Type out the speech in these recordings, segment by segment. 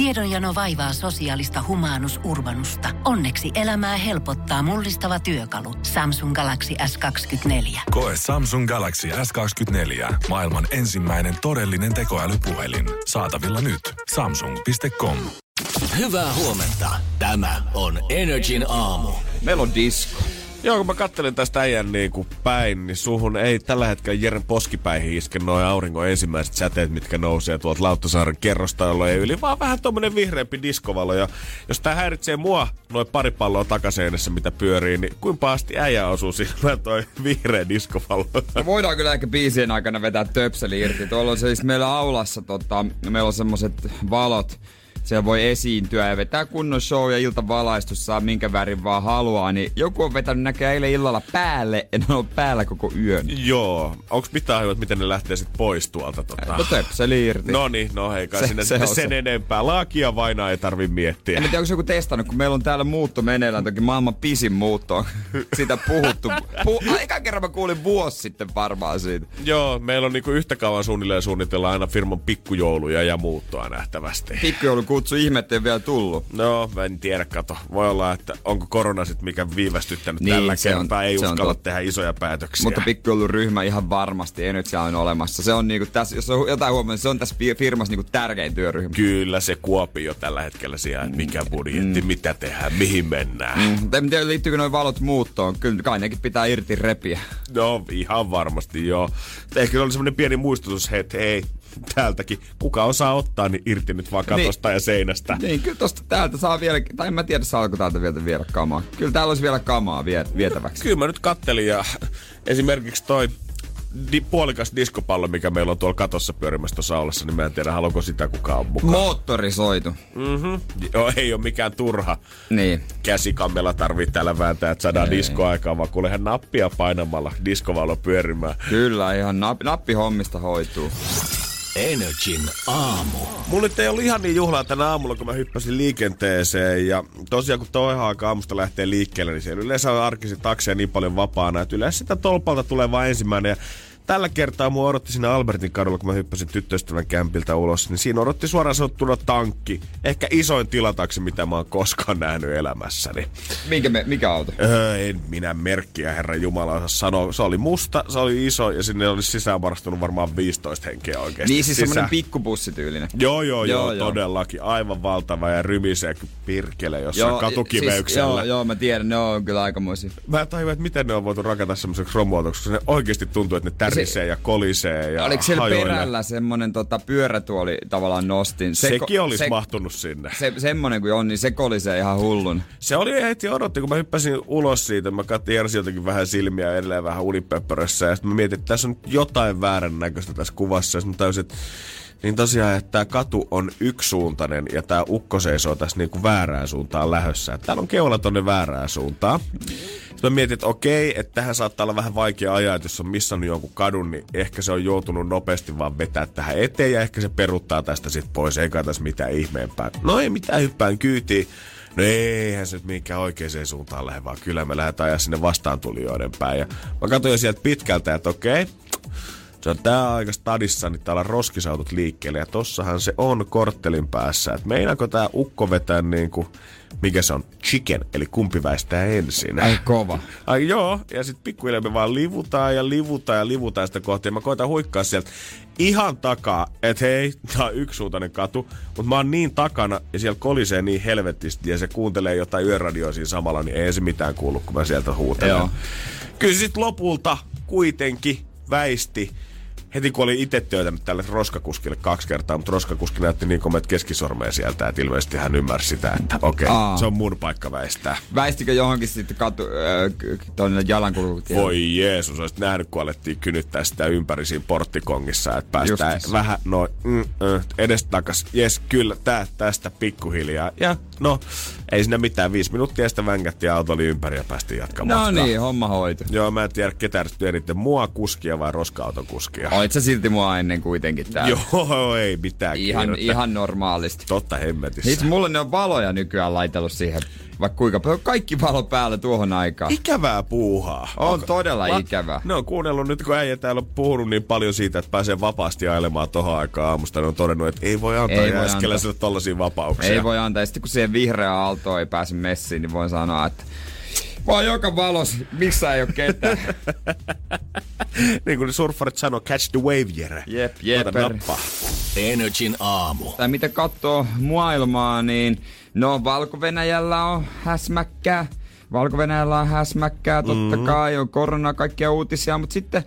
Tiedonjano vaivaa sosiaalista humanus urbanusta. Onneksi elämää helpottaa mullistava työkalu. Samsung Galaxy S24. Koe Samsung Galaxy S24. Maailman ensimmäinen todellinen tekoälypuhelin. Saatavilla nyt. Samsung.com. Hyvää huomenta. Tämä on Energin aamu. Meillä on disco. Joo, kun mä kattelin tästä äijän kuin päin, niin suhun ei tällä hetkellä Jeren poskipäihin iske noin auringon ensimmäiset säteet, mitkä nousee tuolta Lauttasaaren kerrostalojen yli, vaan vähän tommonen vihreämpi diskovalo. Ja jos tää häiritsee mua noin pari palloa takaseinässä, mitä pyörii, niin kuinka asti äijä osuu sillä toi vihreä diskovalo? No voidaan kyllä ehkä biisien aikana vetää töpseli irti. Tuolla on siis meillä aulassa, tota, meillä on semmoset valot, siellä voi esiintyä ja vetää kunnon show ja iltavalaistus saa minkä värin vaan haluaa, niin joku on vetänyt näkee eilen illalla päälle ja ne on ollut päällä koko yön. Joo. Onks mitään hyvät, miten ne lähtee sit pois tuolta? Tota? No töpseli irti. No niin, no hei kai Se- sinne se sen se. enempää. Laakia vainaa ei tarvi miettiä. En tiedä, onko joku testannut, kun meillä on täällä muutto meneillään, toki maailman pisin muutto on sitä puhuttu. Pu- Aika kerran mä kuulin vuosi sitten varmaan siitä. Joo, meillä on niinku yhtä kauan suunnilleen suunnitellaan aina firman pikkujouluja ja muuttoa nähtävästi. Pikkujoulukutsu ihmettä ei vielä tullut. No, mä en tiedä, kato. Voi olla, että onko korona sit mikä viivästyttänyt Niin, tällä se on- kertaa. Ei se uskalla tehdä isoja päätöksiä. Mutta pikkujouluryhmä ihan varmasti ei nyt siellä on olemassa. Se on niinku tässä, jos on jotain huomioon, se on tässä fi- firmassa niinku tärkein työryhmä. Kyllä se Kuopio tällä hetkellä siellä, että mikä budjetti, mm. mitä tehdään, mihin mennään. Mm. Mutta en tiedä, liittyykö noin valot muuttoon. Kyllä kai nekin pitää irti repiä. No, ihan varmasti joo. Ehkä oli semmoinen pieni muistutus, että hei, täältäkin, kuka osaa ottaa, niin irti nyt vaan katosta niin. ja seinästä. Niin, kyllä tosta täältä saa vielä, tai en mä tiedä saako täältä vielä viedä kamaa. Kyllä täällä olisi vielä kamaa vie, vietäväksi. Kyllä mä nyt kattelin ja esimerkiksi toi di- puolikas diskopallo, mikä meillä on tuolla katossa pyörimässä tuossa aulassa, niin mä en tiedä, haluaako sitä kukaan mukaan. Moottorisoitu. Mm-hmm. Joo, ei ole mikään turha Niin. käsikammella tarvii täällä vääntää, että saadaan diskoaikaa, vaan kuulehan nappia painamalla diskovalo pyörimään. Kyllä, ihan nap, nappihommista hoituu. Energin aamu. Mulla nyt ei ollut ihan niin juhlaa tänä aamulla, kun mä hyppäsin liikenteeseen. Ja tosiaan, kun toihan aika aamusta lähtee liikkeelle, niin siellä yleensä on arkisin takseja niin paljon vapaana, että yleensä sitä tolpalta tulee vain ensimmäinen. Ja tällä kertaa mua odotti siinä Albertin kadulla, kun mä hyppäsin tyttöystävän kämpiltä ulos, niin siinä odotti suoraan sanottuna tankki. Ehkä isoin tilataksi, mitä mä oon koskaan nähnyt elämässäni. Mikä, me, mikä auto? Öö, en minä merkkiä, herra Jumala, osaa sanoa. Se oli musta, se oli iso ja sinne olisi sisään varastunut varmaan 15 henkeä oikeasti. Niin siis sisään. semmonen pikkubussityylinen. Joo, joo, joo, Joo, joo, joo. todellakin. Aivan valtava ja rymisee kuin pirkele jossain katukiveyksellä. Siis, joo, joo, mä tiedän, ne on kyllä aikamoisia. Mä en tajua, että miten ne on voitu rakentaa semmoiseksi romuautoksi, koska ne oikeasti tuntuu, että ne tärisee ja kolisee ja Oliko siellä hajoilee. perällä semmonen tota, pyörätuoli tavallaan nostin? Se, Sekin olisi se, mahtunut sinne. se, semmonen kuin on, niin se kolisee ihan hullun. Se oli heti odotti, kun mä hyppäsin ulos siitä. Mä katsoin Jersiltäkin vähän silmiä ja edelleen vähän unipepperössä. Ja sitten mä mietin, että tässä on jotain väärän näköistä tässä kuvassa. Ja sitten mä tajusin, että niin tosiaan, että tämä katu on yksisuuntainen ja tämä ukko seisoo tässä niinku väärään suuntaan lähössä. Että Täällä on keula tonne väärään suuntaan. Sitten mä mietin, että okei, että tähän saattaa olla vähän vaikea ajaa, että jos on missannut jonkun kadun, niin ehkä se on joutunut nopeasti vaan vetää tähän eteen ja ehkä se peruttaa tästä sitten pois, eikä tässä mitään ihmeempää. No ei mitään, hyppään kyytiin. No eihän se nyt mihinkään oikeaan suuntaan lähde, vaan kyllä me lähdetään ajaa sinne vastaantulijoiden päin. Ja mä katsoin sieltä pitkältä, että okei, se on tää aika stadissa, niin täällä on roskisautot liikkeelle. Ja tossahan se on korttelin päässä. Että meinaako tää ukko vetää niinku, mikä se on, chicken, eli kumpi väistää ensin. Ai kova. Ai joo, ja sitten pikkuhiljaa me vaan livutaan ja livutaan ja livutaan sitä kohti. Ja mä koitan huikkaa sieltä ihan takaa, että hei, tää on yksisuuntainen katu. Mutta mä oon niin takana ja siellä kolisee niin helvetisti ja se kuuntelee jotain yöradioa siinä samalla, niin ei se mitään kuulu, kun mä sieltä huutelen. Joo. Kyllä sitten lopulta kuitenkin väisti heti kun oli itse työtänyt tälle roskakuskille kaksi kertaa, mutta roskakuski näytti niin komeet keskisormeja sieltä, että ilmeisesti hän ymmärsi sitä, että okei, Aa. se on mun paikka väistää. Väistikö johonkin sitten katu, äh, jalankulkutielle? Voi Jeesus, olisit nähnyt, kun alettiin kynyttää sitä ympäri siinä porttikongissa, että päästään Justis. vähän noin mm, mm, edestakas. Jes, kyllä, tää, tästä pikkuhiljaa. Ja no, ei siinä mitään. Viisi minuuttia sitä vängättiin auto oli ympäri ja päästiin jatkamaan No matkaa. niin, homma hoitu. Joo, mä en tiedä, ketä eniten, mua kuskia vai roska-auton kuskia. Oit sä silti mua ennen kuitenkin täällä? Joo, ei mitään Ihan, kiirettä. ihan normaalisti. Totta hemmetissä. Itse mulle ne on valoja nykyään laitellut siihen vaikka kuinka paljon. Kaikki valo päällä tuohon aikaan. Ikävää puuhaa. On todella ikävää. Ne on kuunnellut nyt, kun äijä täällä on puhunut niin paljon siitä, että pääsee vapaasti ajelemaan tohon aikaan aamusta. Ne on todennut, että ei voi antaa Ei jääskeläiselle tollasia vapauksia. Ei voi antaa. Ja sitten kun siihen vihreä aalto ei pääse messiin, niin voin sanoa, että vaan joka valos, missä ei ole ketään. niin kuin ne surffarit sanoo, catch the wave, Jere. Jep, nappaa. Energin aamu. Tai miten katsoo maailmaa, niin no Valko-Venäjällä on häsmäkkää. valko on häsmäkkää, totta mm. kai on korona, kaikkia uutisia, mutta sitten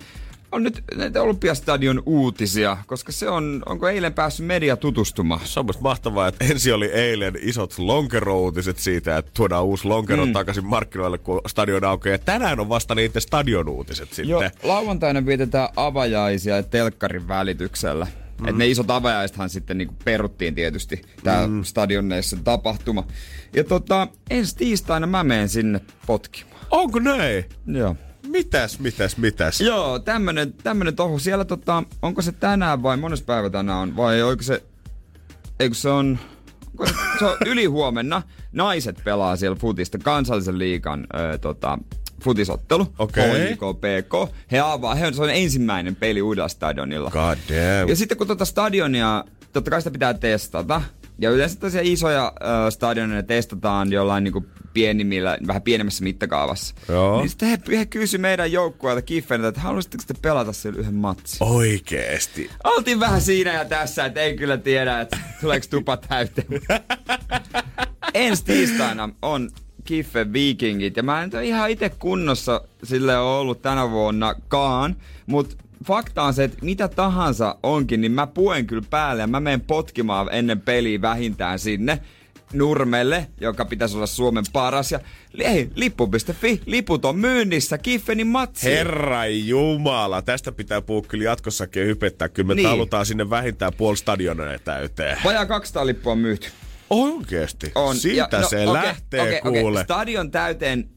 on nyt näitä Olympiastadion uutisia, koska se on, onko eilen päässyt media tutustumaan? Se on musta mahtavaa, että ensi oli eilen isot lonkerouutiset siitä, että tuodaan uusi lonkero mm. takaisin markkinoille, kun stadion aukeaa. Tänään on vasta niiden stadion uutiset sitten. Joo, lauantaina vietetään avajaisia telkkarin välityksellä. Mm. Et ne isot avajaisethan sitten niinku peruttiin tietysti tää mm. stadionneissa tapahtuma. Ja tota, ensi tiistaina mä menen sinne potkimaan. Onko näin? Joo. Mitäs, mitäs, mitäs? Joo, tämmönen, tämmönen tohu. Siellä tota, onko se tänään vai mones päivä tänään on? Vai onko se, eikö se on, onko se, se on ylihuomenna. Naiset pelaa siellä futista kansallisen liikan ö, tota, futisottelu. Okei. HJKPK. He avaa, he on, se on ensimmäinen peli uudella stadionilla. God damn. Ja sitten kun tuota stadionia, totta kai sitä pitää testata. Ja yleensä tosiaan isoja äh, stadioneja testataan jollain niinku pienimmillä, vähän pienemmässä mittakaavassa. Joo. Niin sitten he, he kysyi meidän joukkueelta Kiffeniltä, että haluaisitteko te pelata siellä yhden matsin? Oikeesti. Oltiin vähän siinä ja tässä, että ei kyllä tiedä, että tuleeko tupa täyteen. Ensi tiistaina on Kiffen Vikingit. Ja mä en ole ihan itse kunnossa sille ollut tänä vuonnakaan. Mutta fakta on se, että mitä tahansa onkin, niin mä puen kyllä päälle ja mä menen potkimaan ennen peliä vähintään sinne. Nurmelle, joka pitäisi olla Suomen paras. Ja hei, lippu.fi, liput on myynnissä, Kiffenin matsi. Herra Jumala, tästä pitää puhua kyllä jatkossakin ja hypettää. Kyllä me Niin. talutaan sinne vähintään puoli stadionia täyteen. Vajaa 200 lippua on myyty. Oikeesti? On. Siitä Ja- se okei, lähtee okei, okei. kuule. Stadion täyteen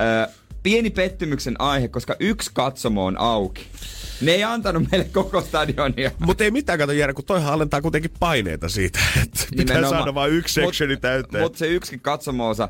ö, pieni pettymyksen aihe, koska yksi katsomo on auki. Ne ei antanut meille koko stadionia. Mutta ei mitään, kato Jere, kun toihan alentaa kuitenkin paineita siitä, että pitää saada vain yksi sectioni täyteen. Mutta se yksikin katsomoosa,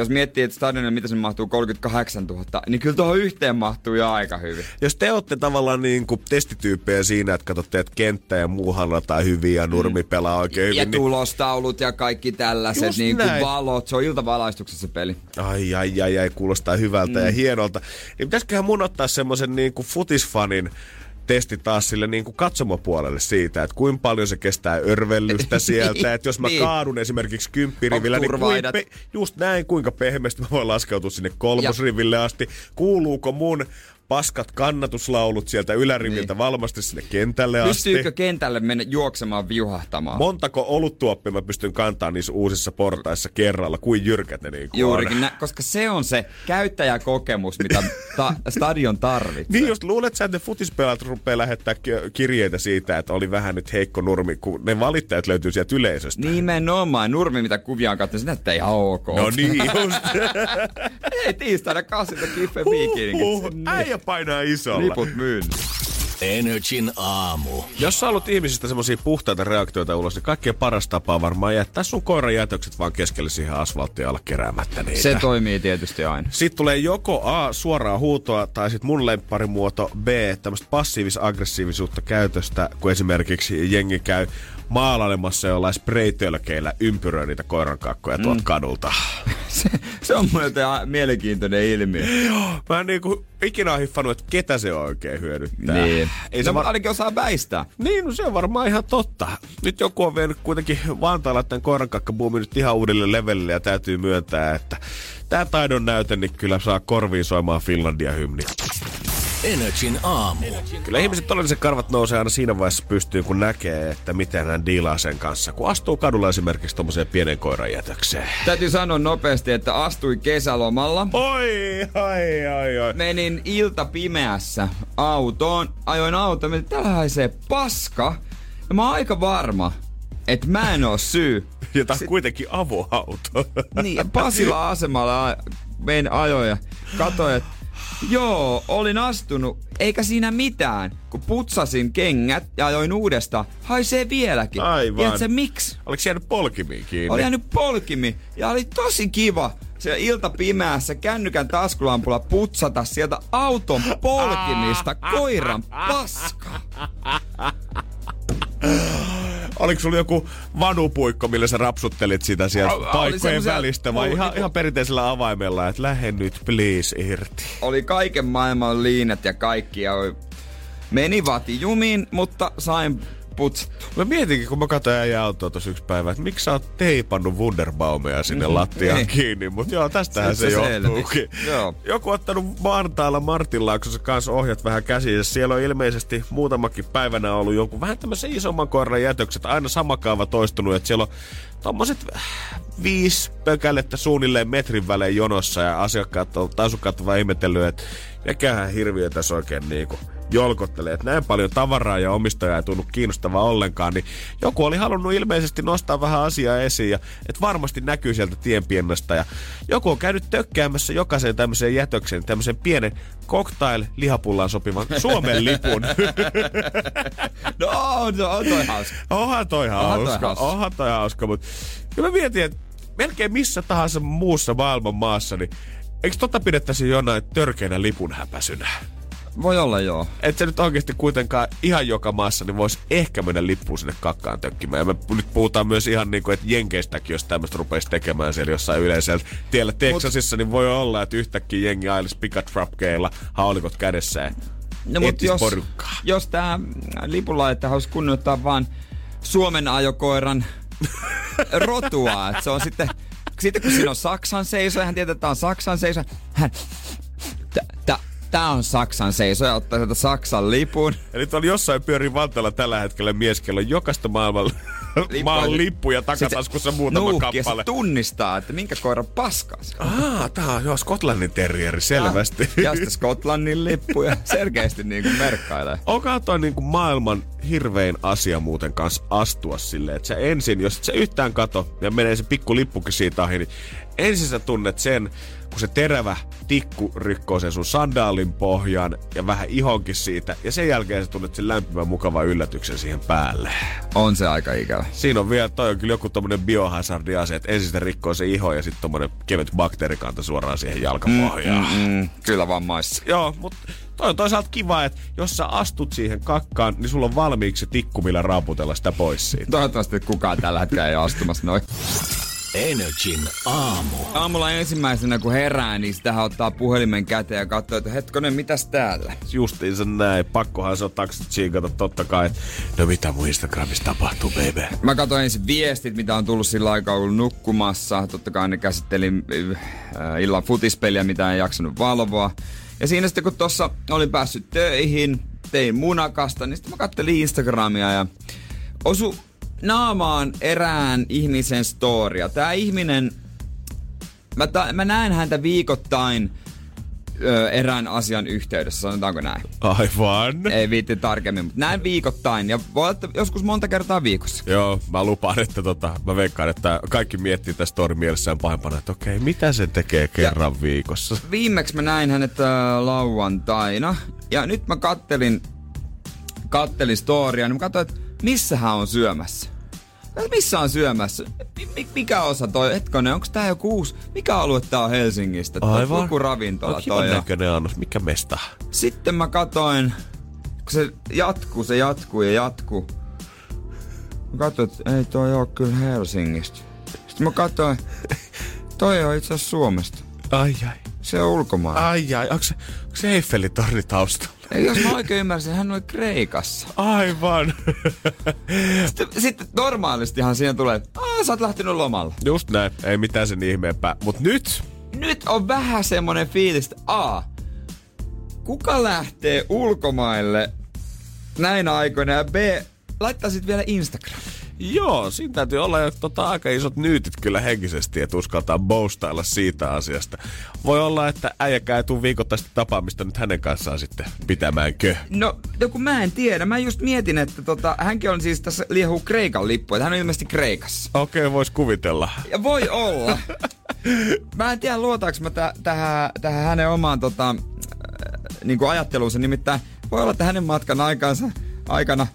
jos miettii, että stadionilla mitä sinne mahtuu 38 000, niin kyllä tuohon yhteen mahtuu jo aika hyvin. Jos te olette tavallaan niin kuin testityyppejä siinä, että katsotte, että kenttä ja muu hannataan hyvin ja nurmi pelaa oikein Ja hyvin, niin tulostaulut ja kaikki tällaiset, Just niin kuin näin. valot, se on iltavalaistuksessa se peli. ai ai ai ai, kuulostaa hyvältä mm. ja hienolta. Niin pitäisiköhän mun ottaa semmoisen niin kuin futisfanin testi taas sille niin kuin katsomopuolelle siitä, että kuinka paljon se kestää örvellystä sieltä. Että jos mä Niin. kaadun esimerkiksi kymppirivillä, niin turvaidat? pe- just näin, kuinka pehmeästi mä voin laskeutua sinne kolmosriville asti. Kuuluuko mun paskat kannatuslaulut sieltä yläriviltä Niin. valmasti sinne kentälle asti? Pystyykö kentälle mennä juoksemaan viuhahtamaan? Montako oluttuoppia mä pystyn kantaa niissä uusissa portaissa kerralla? Kuin jyrkät ne niinku Juurikin, nä- koska se on se käyttäjäkokemus, mitä ta- stadion tarvitsee. Niin just luulet sä, että ne futispelaat rupeaa lähettää ki- kirjeitä siitä, että oli vähän nyt heikko nurmi, kun ne valittajat löytyy sieltä yleisöstä. Nimenomaan, Nurmi, mitä kuvia on katsonut, näyttää ihan ok. No niin, just. Ei tiistaina kasilta Kiffen Vikingit. äijä painaa isolla. Liput myynnissä. Energin aamu. Jos sä haluat ihmisistä semmoisia puhtaita reaktioita ulos, niin kaikkein paras tapa on varmaan jättää sun koiran jätökset vaan keskelle siihen asfalttiin alla keräämättä niitä. Se toimii tietysti aina. Sitten tulee joko A, suoraa huutoa, tai sitten mun lempparimuoto B, tämmöistä passiivis-aggressiivisuutta käytöstä, kun esimerkiksi jengi käy maalailemassa jollain spraytölkeillä ympyröi niitä koirankakkoja mm. tuolta kadulta. Se, se on muuten mielenkiintoinen ilmiö. Mä en niinku ikinä hiffannut, että ketä se oikein hyödyttää. Niin. Ei no, se mutta var... ainakin osaa väistää. Niin, no se on varmaan ihan totta. Nyt joku on vienyt kuitenkin Vantaalla tämän koirankakkabuumin nyt ihan uudelle levelille ja täytyy myöntää, että tämä taidon näyte niin kyllä saa korviin soimaan Finlandia hymni. Energin aamu. Kyllä ihmiset todelliset karvat nousee aina siinä vaiheessa pystyyn, kun näkee, että miten hän diilaa sen kanssa. Kun astuu kadulla esimerkiksi tommoseen pienen koiran jätökseen. Täytyy sanoa nopeasti, että astuin kesälomalla. Oi, ai, ai, ai. Menin ilta pimeässä autoon, ajoin autoon, että täällä haisee paska. Ja mä oon aika varma, että mä en oo syy. Ja tää on kuitenkin avoauto. Niin, Pasila asemalla a- menin ajoin ja katsoin, että joo, olin astunut, eikä siinä mitään. Kun putsasin kengät ja ajoin uudestaan, haisee vieläkin. Aivan. Tiedätkö miksi? Oliko jäänyt polkimiin kiinni? Oli jäänyt polkimi ja oli tosi kiva siellä ilta pimeässä kännykän taskulampulla putsata sieltä auton polkimista koiran paskaa. Oliko sulla joku vanupuikko, millä sä rapsuttelit sitä sieltä Oli paikkojen välistä vai ihan, niinku- ihan perinteisellä avaimella, että lähde nyt please irti. Oli kaiken maailman liinat ja kaikki ja meni vati jumiin, mutta sain putsattu. Mä mietinkin, kun mä katsoin äijä autoa tuossa yksi päivä, että miksi sä oot teipannut Wunderbaumia sinne lattiaan niin. kiinni, mutta joo, tästähän Se- se, se johtuukin. Joo. Joku on ottanut Vantaalla Martinlaaksossa kanssa ohjat vähän käsiin. Siellä on ilmeisesti muutamakin päivänä ollut jonkun vähän tämmöisen isomman koiran jätökset. Aina sama kaava toistunut, että siellä on tommoset viisi pökälettä suunnilleen metrin välein jonossa ja asiakkaat on, tai asukkaat on vaan ihmetellyt, että mikähän hirviö tässä oikein niinku jolkottelee, että näin paljon tavaraa ja omistajaa ei tunnu kiinnostavaa ollenkaan, niin joku oli halunnut ilmeisesti nostaa vähän asiaa esiin ja että varmasti näkyy sieltä tienpiennasta ja joku on käynyt tökkäämässä jokaisen tämmöisen jätöksen, tämmöisen pienen cocktail lihapullaan sopivan Suomen lipun. No on, on, on toi hauska. Onhan toi hauska, hauska. onhan toi hauska, mutta kyllä mä mietin, että melkein missä tahansa muussa maailman maassa, niin eikö tota pidettäisi jonain törkeänä lipunhäpäsynä? Voi olla joo. Et se nyt oikeasti kuitenkaan ihan joka maassa, niin voisi ehkä mennä lippuun sinne kakkaan tökkimään. Ja me nyt puhutaan myös ihan niin kuin, että Jenkeistäkin, jos tämmöistä rupeisi tekemään siellä jossain yleisellä tiellä Texasissa, niin voi olla, että yhtäkkiä jengi ailisi pikatrapkeilla, haulikot kädessä No, mut etsis jos, porukkaa. jos tää lipulaitta haluaisi kunnioittaa vaan Suomen ajokoiran rotua, että se on sitten, sitten kun siinä on Saksan seiso, hän tietää, että tää on Saksan seiso, hän, tä- tä- tää on Saksan seiso ja ottaa sieltä Saksan lipun. Eli tuolla jossain pyörii Vantaalla tällä hetkellä mies, kello jokaista maailman maan lippuja takataskussa muutama Nuuhki ja kappale. se tunnistaa, että minkä se on. Aa, tää on joo, Skotlannin terrieri, selvästi. Ja sitten Skotlannin lippu ja selkeästi niin kuin merkkailee. Onkohan toi niinku maailman hirvein asia muuten kanssa astua silleen, että sä ensin, jos et sä yhtään kato ja menee se pikku lippukin siitä ohi, niin ensin sä tunnet sen, kun se terävä tikku rikkoo sen sun sandaalin pohjan ja vähän ihonkin siitä, ja sen jälkeen sä tunnet sen lämpimän mukavan yllätyksen siihen päälle. On se aika ikävä. Siinä on vielä, toi on kyllä joku tommonen biohazardi asia, että ensin se rikkoo se iho ja sitten tommonen kevyt bakteerikanta suoraan siihen jalkapohjaan. Mm, kyllä vammaissa. Joo, mutta toi on toisaalta kiva, että jos sä astut siihen kakkaan, niin sulla on valmiiksi se tikku, millä raaputella sitä pois siitä. Toivottavasti kukaan tällä hetkellä ei ole astumassa noin. Energin aamu. Aamulla ensimmäisenä kun herää, niin sitähän ottaa puhelimen käteen ja katsoo, että hetkonen, mitäs täällä? Justiinsa näin. Pakkohan se on taksit tsiikata totta kai, että no mitä mun Instagramissa tapahtuu, baby. Mä katsoin ensin viestit, mitä on tullut sillä aikaa ollut nukkumassa. Totta kai ne käsitteli äh, illan futispeliä, mitä en jaksanut valvoa. Ja siinä sitten kun tossa olin päässyt töihin, tein munakasta, niin sitten mä kattelin Instagramia ja osu naamaan erään ihmisen storia. Tää ihminen, mä, ta- mä näen häntä viikoittain ö, erään asian yhteydessä, sanotaanko näin. Aivan. Ei viitti tarkemmin, mutta näin viikoittain ja voi olla, että joskus monta kertaa viikossa. Joo, mä lupaan, että tota, mä veikkaan, että kaikki miettii tästä story mielessään pahempana, että okei, mitä se tekee kerran ja. viikossa? Viimeksi mä näin hänet äh, lauantaina ja nyt mä kattelin, kattelin storia, niin mä katsoin, että missä hän on syömässä. Missä on syömässä? Mi- mikä osa toi? Hetkonen, onko tää joku uusi? Mikä alue tää on Helsingistä? Aivan. Joku ravintola on toi. näköinen annos, mikä mesta? Sitten mä katoin, kun se jatkuu, se jatkuu ja jatkuu. Mä katsoin, että ei toi oo kyllä Helsingistä. Sitten mä katsoin, toi on itse Suomesta. Ai ai. Se on ulkomailla. Ai ai, onko se, onko se Eiffelin torni taustalla? Jos mä oikein ymmärsin, hän oli Kreikassa. Aivan. Sitten, sitten normaalistihan siinä tulee, että Aa, sä oot lähtenyt lomalla. Just näin, ei mitään sen ihmeempää. Mut nyt, Nyt on vähän semmonen fiilis, että A, kuka lähtee ulkomaille näinä aikoina ja B, laittaisit vielä Instagram. Joo, siinä täytyy olla jo tota, aika isot nyytit kyllä henkisesti, että uskaltaa bostailla siitä asiasta. Voi olla, että äijäkään ei tuu viikoittaista tapaamista nyt hänen kanssaan sitten pitämäänkö. No, no kun mä en tiedä. Mä just mietin, että tota, hänkin on siis tässä liehuu Kreikan lippu, että hän on ilmeisesti Kreikassa. Okei, okay, vois kuvitella. Ja voi olla. mä en tiedä, luotaanko mä tä- tähän, tähän hänen omaan tota, äh, niin ajatteluunsa. Nimittäin voi olla, että hänen matkan aikansa, aikana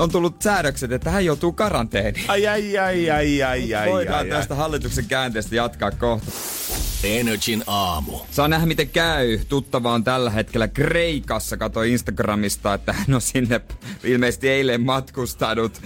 on tullut säädökset, että hän joutuu karanteeniin. Ai, ai, ai, ai, ai, ai, Voidaan ai, ai. tästä hallituksen käänteestä jatkaa kohta. Energin aamu. Saa nähdä miten käy. Tuttava on tällä hetkellä Kreikassa. Katoi Instagramista, että hän on sinne ilmeisesti eilen matkustanut.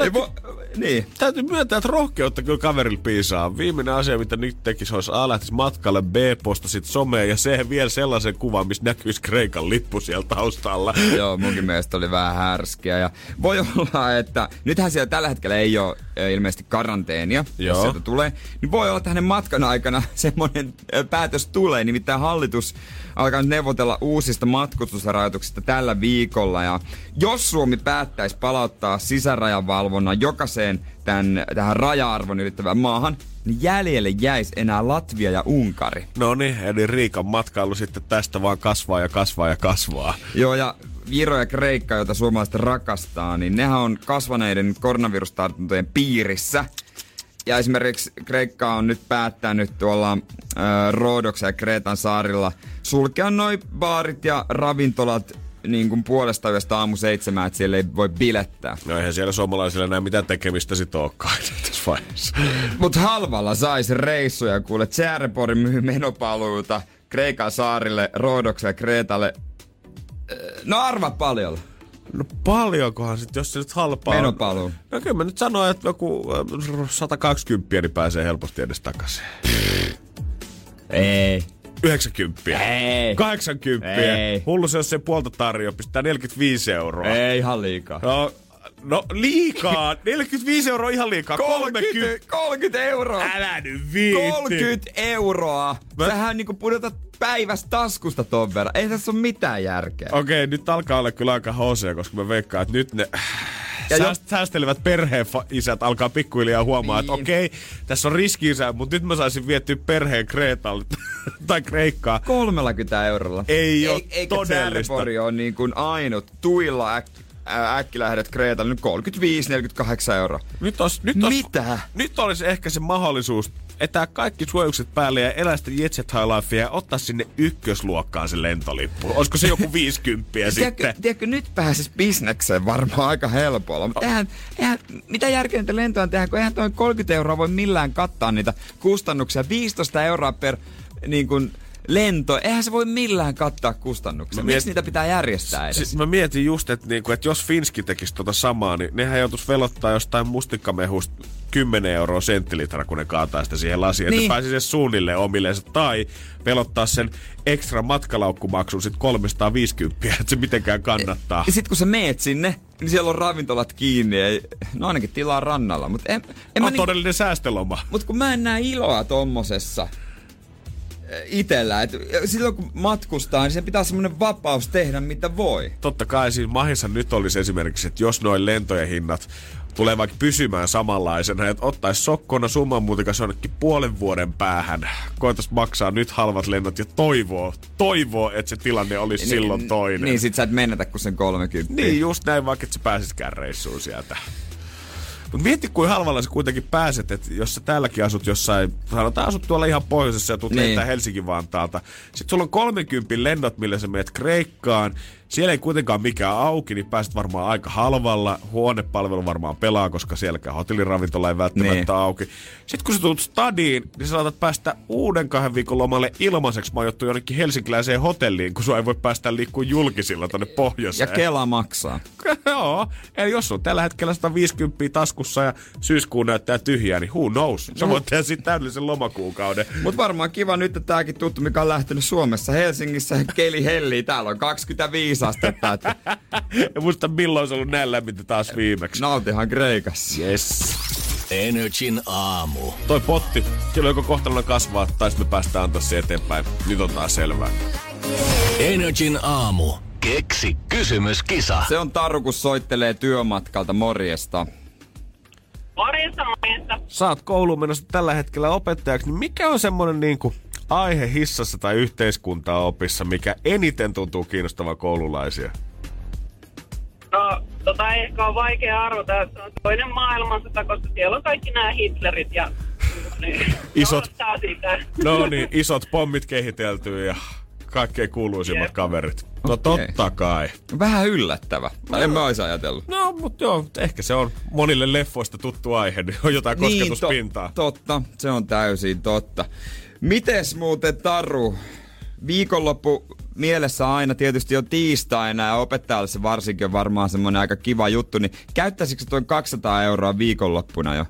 Ei vo, niin. Täytyy myöntää, että rohkeutta kyllä kaverilla piisaa. Viimeinen asia, mitä nyt tekisi, olisi A lähtisi matkalle, B postasit someen ja C vielä sellaisen kuvan, missä näkyisi Kreikan lippu siellä taustalla. Joo, munkin mielestä oli vähän härskiä. Ja voi olla, että nythän siellä tällä hetkellä ei ole ilmeisesti karanteenia, Joo. jos sieltä tulee. Niin voi olla, että hänen matkan aikana semmoinen päätös tulee. Nimittäin hallitus alkaa nyt neuvotella uusista matkustusrajoituksista tällä viikolla. Ja jos Suomi päättäisi palauttaa sisärajavalvonnan jokaiseen tämän, tähän raja-arvon ylittävään maahan, niin jäljelle jäisi enää Latvia ja Unkari. No niin, eli Riikan matkailu sitten tästä vaan kasvaa ja kasvaa ja kasvaa. Joo, ja Viro ja Kreikka, joita suomalaiset rakastaa, niin nehän on kasvaneiden koronavirustartuntojen piirissä. Ja esimerkiksi Kreikka on nyt päättänyt tuolla äh, Roodoksen ja Kreetan saarilla sulkea noin baarit ja ravintolat niin kuin puolesta yöstä aamu seitsemään, että siellä ei voi bilettää. No eihän siellä suomalaisilla enää mitään tekemistä sit olekaan tässä vaiheessa. Mutta halvalla saisi reissuja, kuule. Tjärepori myy menopaluuta Kreikan saarille, Roodokselle ja Kreetalle. No arva paljon. No paljonkohan sit, jos se nyt halpaa on? Menopaluu. No kyllä mä nyt sanoin, että joku äh, 120 niin pääsee helposti edes takaisin. Ei. 90. Ei. 80. Ei. Hullu se, jos se puolta tarjoaa, pistää 45 euroa. Ei ihan liikaa. No, no liikaa. 45 euroa ihan liikaa. 30. 30 euroa. Älä nyt viitti. 30 euroa. Mä- Sähän niinku pudotat päivästä taskusta ton verran. Ei tässä ole mitään järkeä. Okei, nyt alkaa olla kyllä aika hosea, koska mä veikkaan, että nyt ne Ja jo- sääst- säästelevät perheen isät alkaa pikkuhiljaa huomaa, että Niin. okei, tässä on riski mutta nyt mä saisin viettyä perheen Kreetalle tai Kreikkaa. 30 eurolla. Ei oo Eikä todellista. Tsäärepori on niin kuin ainut tuilla äk, ä, äkkilähdet Kreetalle nyt 35-48 euroa. Nyt, os, nyt, os, Mitä? nyt olisi ehkä se mahdollisuus etää kaikki suojelukset päälle ja elää sitä Jet Set High Lifea ja ottaa sinne ykkösluokkaan se lentolippu. Olisiko se joku 50 Tiedätkö, sitten? tiedätkö, nyt pääsis bisnekseen varmaan aika helpolla. Mutta eihän, eihän, mitä järkeä niitä lentoja tehdä, kun eihän toi 30 euroa voi millään kattaa niitä kustannuksia. 15 euroa per niin kuin, lento, eihän se voi millään kattaa kustannuksia. Mä Miksi miet- niitä pitää järjestää edes? Siis mä mietin just, että, niinku, että jos Finski tekisi tota samaa, niin nehän joutuisi velottaa jostain mustikkamehusta 10 euroa senttilitra, kun ne kaataa sitä siihen lasiin, niin. Niin. että pääsisi edes suunnilleen omillensa. Tai velottaa sen ekstra matkalaukkumaksun sit 350, että se mitenkään kannattaa. Ja sit kun sä meet sinne, niin siellä on ravintolat kiinni. Ei, no ainakin tilaa rannalla, mutta en, en mä On niin, todellinen säästöloma. mut kun mä en näe iloa tommosessa itellä. Et silloin kun matkustaa, niin se pitää olla semmonen vapaus tehdä mitä voi. Totta kai siinä mahissa nyt olisi esimerkiksi, että jos noin lentojen hinnat tulee vaikka pysymään samanlaisena, että ottaisi sokkona summan muutikas jonnekin puolen vuoden päähän, koitais maksaa nyt halvat lennot ja toivoo, toivoo, että se tilanne olisi silloin toinen. Niin sit sä et menetä kuin sen 30. Niin, just näin, vaikka et sä pääsiskään reissuun sieltä. Mutta mieti, kuin halvalla sä kuitenkin pääset, että jos sä täälläkin asut jossain, sanotaan asut tuolla ihan pohjoisessa ja tulet Niin. niin. Helsinki-Vantaalta. Sitten sulla on 30 lennot, millä sä meet Kreikkaan. Siellä ei kuitenkaan mikään auki, niin pääset varmaan aika halvalla. Huonepalvelu varmaan pelaa, koska sielläkään hotelliravintola ei välttämättä Niin. auki. Sitten kun sä tulet stadiin, niin sä saatat päästä uuden kahden viikon lomalle ilmaiseksi majoittua jonnekin helsinkiläiseen hotelliin, kun sua ei voi päästä liikkuun julkisilla tonne Ja pohjoiseen. Kela maksaa. Joo, eli jos on tällä hetkellä 150 taskussa ja syyskuun näyttää tyhjää, niin who knows? Sä voit tehdä sitten täydellisen lomakuukauden. Mut varmaan kiva nyt, että tääkin tuttu, mikä on lähtenyt Suomessa. Helsingissä keli hellii. Täällä on 25 astetta. Että Ja muista milloin se on ollut näin lämmintä taas viimeksi. nautihan Kreikassa. Yes. Energin aamu. Toi potti, sillä joko kohtalona kasvaa, tai sitten me päästään antaa se eteenpäin. Nyt on taas selvää. Energin aamu. Keksi kysymyskisa. Se on Taru, kun soittelee työmatkalta morjesta. Morjesta, morjesta. Sä oot kouluun menossa tällä hetkellä opettajaksi, niin mikä on semmonen niinku aihe hissassa tai yhteiskuntaa opissa, mikä eniten tuntuu kiinnostavan koululaisia? No, tota ei ehkä on vaikea arvata, että se on toinen maailmansota, koska siellä on kaikki nämä Hitlerit ja... Niin, Isot-. No niin, isot pommit kehitelty ja kaikkein kuuluisimmat Jep. kaverit. No totta kai. Vähän yllättävä. No. En mä ois ajatellut. No, mutta joo, ehkä se on monille leffoista tuttu aihe, niin on jotain kosketuspintaa. Niin, to, totta, se on täysin totta. Mites muuten Taru? Viikonloppu mielessä aina tietysti on tiistaina ja opettajalle se varsinkin on varmaan semmoinen aika kiva juttu, niin käyttäisikö se tuon 200 euroa viikonloppuna jo?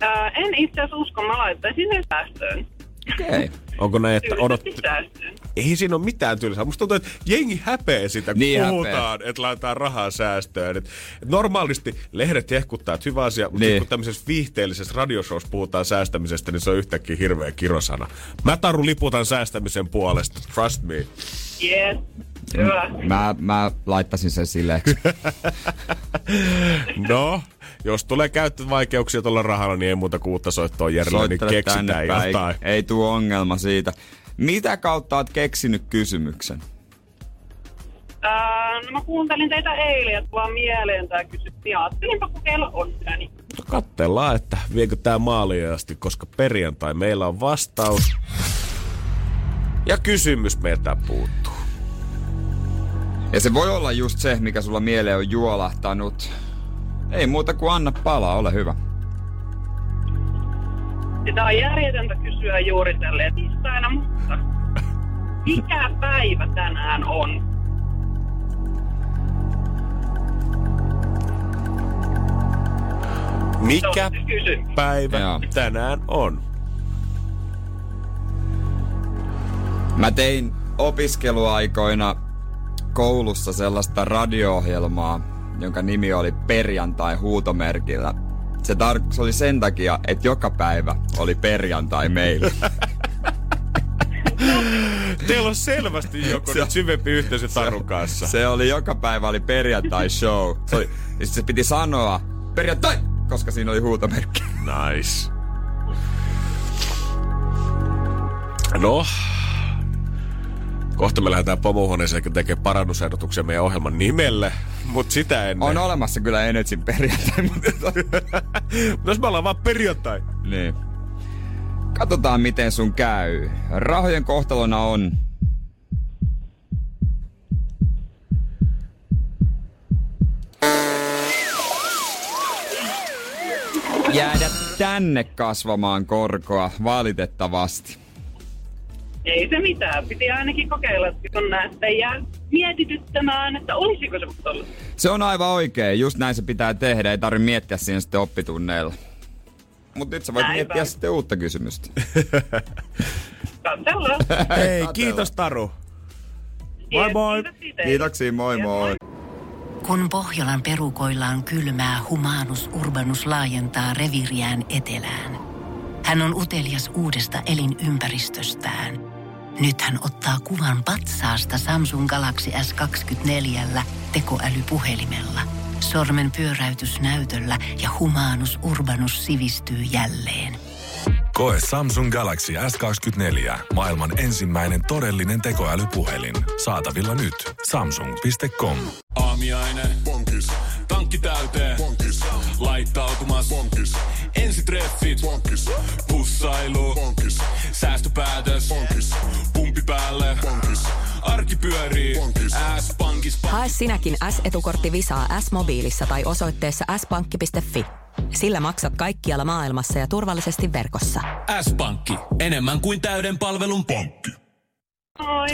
Ää, en itse asiassa usko, mä laittaisin sen säästöön. Okei. Okay. Onko näin, että odot... Säästöön. Ei siinä ole mitään tylsää. Musta tuntuu, että jengi häpeä sitä, kun Niin puhutaan, että laitetaan rahaa säästöön. Et, normaalisti lehdet hehkuttaa, että hyvä asia, mutta Niin. kun tämmöisessä viihteellisessä radioshows puhutaan säästämisestä, niin se on yhtäkkiä hirveä kirosana. Mä Taru liputan säästämisen puolesta, trust me. Yes. Hyvä. Mä, mä laittaisin sen silleen. No, jos tulee käyttövaikeuksia tuolla rahalla, niin ei muuta kuin uutta soittoa Jerille, niin keksitään jotain. Ei tuu ongelma siitä. Mitä kautta oot keksinyt kysymyksen? Ää, no mä kuuntelin teitä eilen ja vaan mieleen tää kysymys. Ja ajattelinpa kokeilla onneani. No katsellaan, että viekö tää maaliin asti, koska perjantai meillä on vastaus. Ja kysymys meiltä puuttuu. Ja se voi olla just se, mikä sulla mieleen on juolahtanut. Ei muuta kuin anna palaa, ole hyvä. Sitä on järjetöntä kysyä juuri tälleen tiistaina, mutta mikä päivä tänään on? Mikä päivä Joo. tänään on? Mä tein opiskeluaikoina koulussa sellaista radio-ohjelmaa, jonka nimi oli Perjantai huutomerkillä. Se, tar- se oli sen takia, että joka päivä oli perjantai meillä. Teillä on selvästi joku Se- nyt syvempi yhteisö Tarun kanssa. Se oli joka päivä oli perjantai show. Se, oli, sit se piti sanoa perjantai, koska siinä oli huutomerkki. Nice. No, kohta me lähdetään pomohuoneeseen tekemään parannusehdotuksen meidän ohjelman nimelle, mutta sitä ennen. On olemassa kyllä Energyn perjantai, mutta... Mutta jos me ollaan vaan perjantai. niin. Katsotaan miten sun käy. Rahojen kohtalona on jäädä tänne kasvamaan korkoa valitettavasti. Ei se mitään. Piti ainakin kokeilla, kun näistä jää mietityttämään, että olisiko se ollut. Se on aivan oikein, just näin se pitää tehdä, ei tarvitse miettiä siinä sitten oppitunneilla. Mutta nyt sä voit Näinpä. miettiä sitten uutta kysymystä. Katsellaan. Hei, kiitos Taru. Moi moi. Kiitoksia, moi moi. Kun Pohjolan perukoillaan kylmää, humanus urbanus laajentaa reviriään etelään. Hän on utelias uudesta elinympäristöstään. Nyt hän ottaa kuvan patsaasta Samsung Galaxy S24 tekoälypuhelimella. Sormen pyöräytys näytöllä ja humanus urbanus sivistyy jälleen. Koe Samsung Galaxy S24. Maailman ensimmäinen todellinen tekoälypuhelin. Saatavilla nyt. Samsung.com. Aamiaine. Bonkis. Tankki täyteen. Bonkis. Laittautumas. Bonkis. Ensitreffit. Bonkis. Pussailu. Bonkis. Säästöpäätös. Bonkis. Pumpi päälle. Bonkis. Arki pyörii. Bonkis. S-pankis. Hae sinäkin S-etukortti Visaa S-mobiilissa tai osoitteessa s-pankki.fi. Sillä maksat kaikkialla maailmassa ja turvallisesti verkossa. S-pankki. Enemmän kuin täyden palvelun pankki. Moi.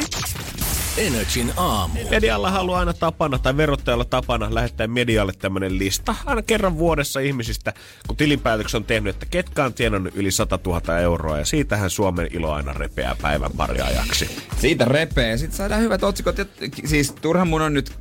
Energin aamu. Medialla haluaa aina tapana, tai verottajalla tapana, lähettää medialle tämmönen lista aina kerran vuodessa ihmisistä, kun tilinpäätöksen on tehnyt, että ketkä on tienannut yli 100 000 euroa, ja siitähän Suomen ilo aina repeää päivän pari ajaksi. Siitä repee. Sitten saadaan hyvät otsikot. Ja, siis turhan mun on nyt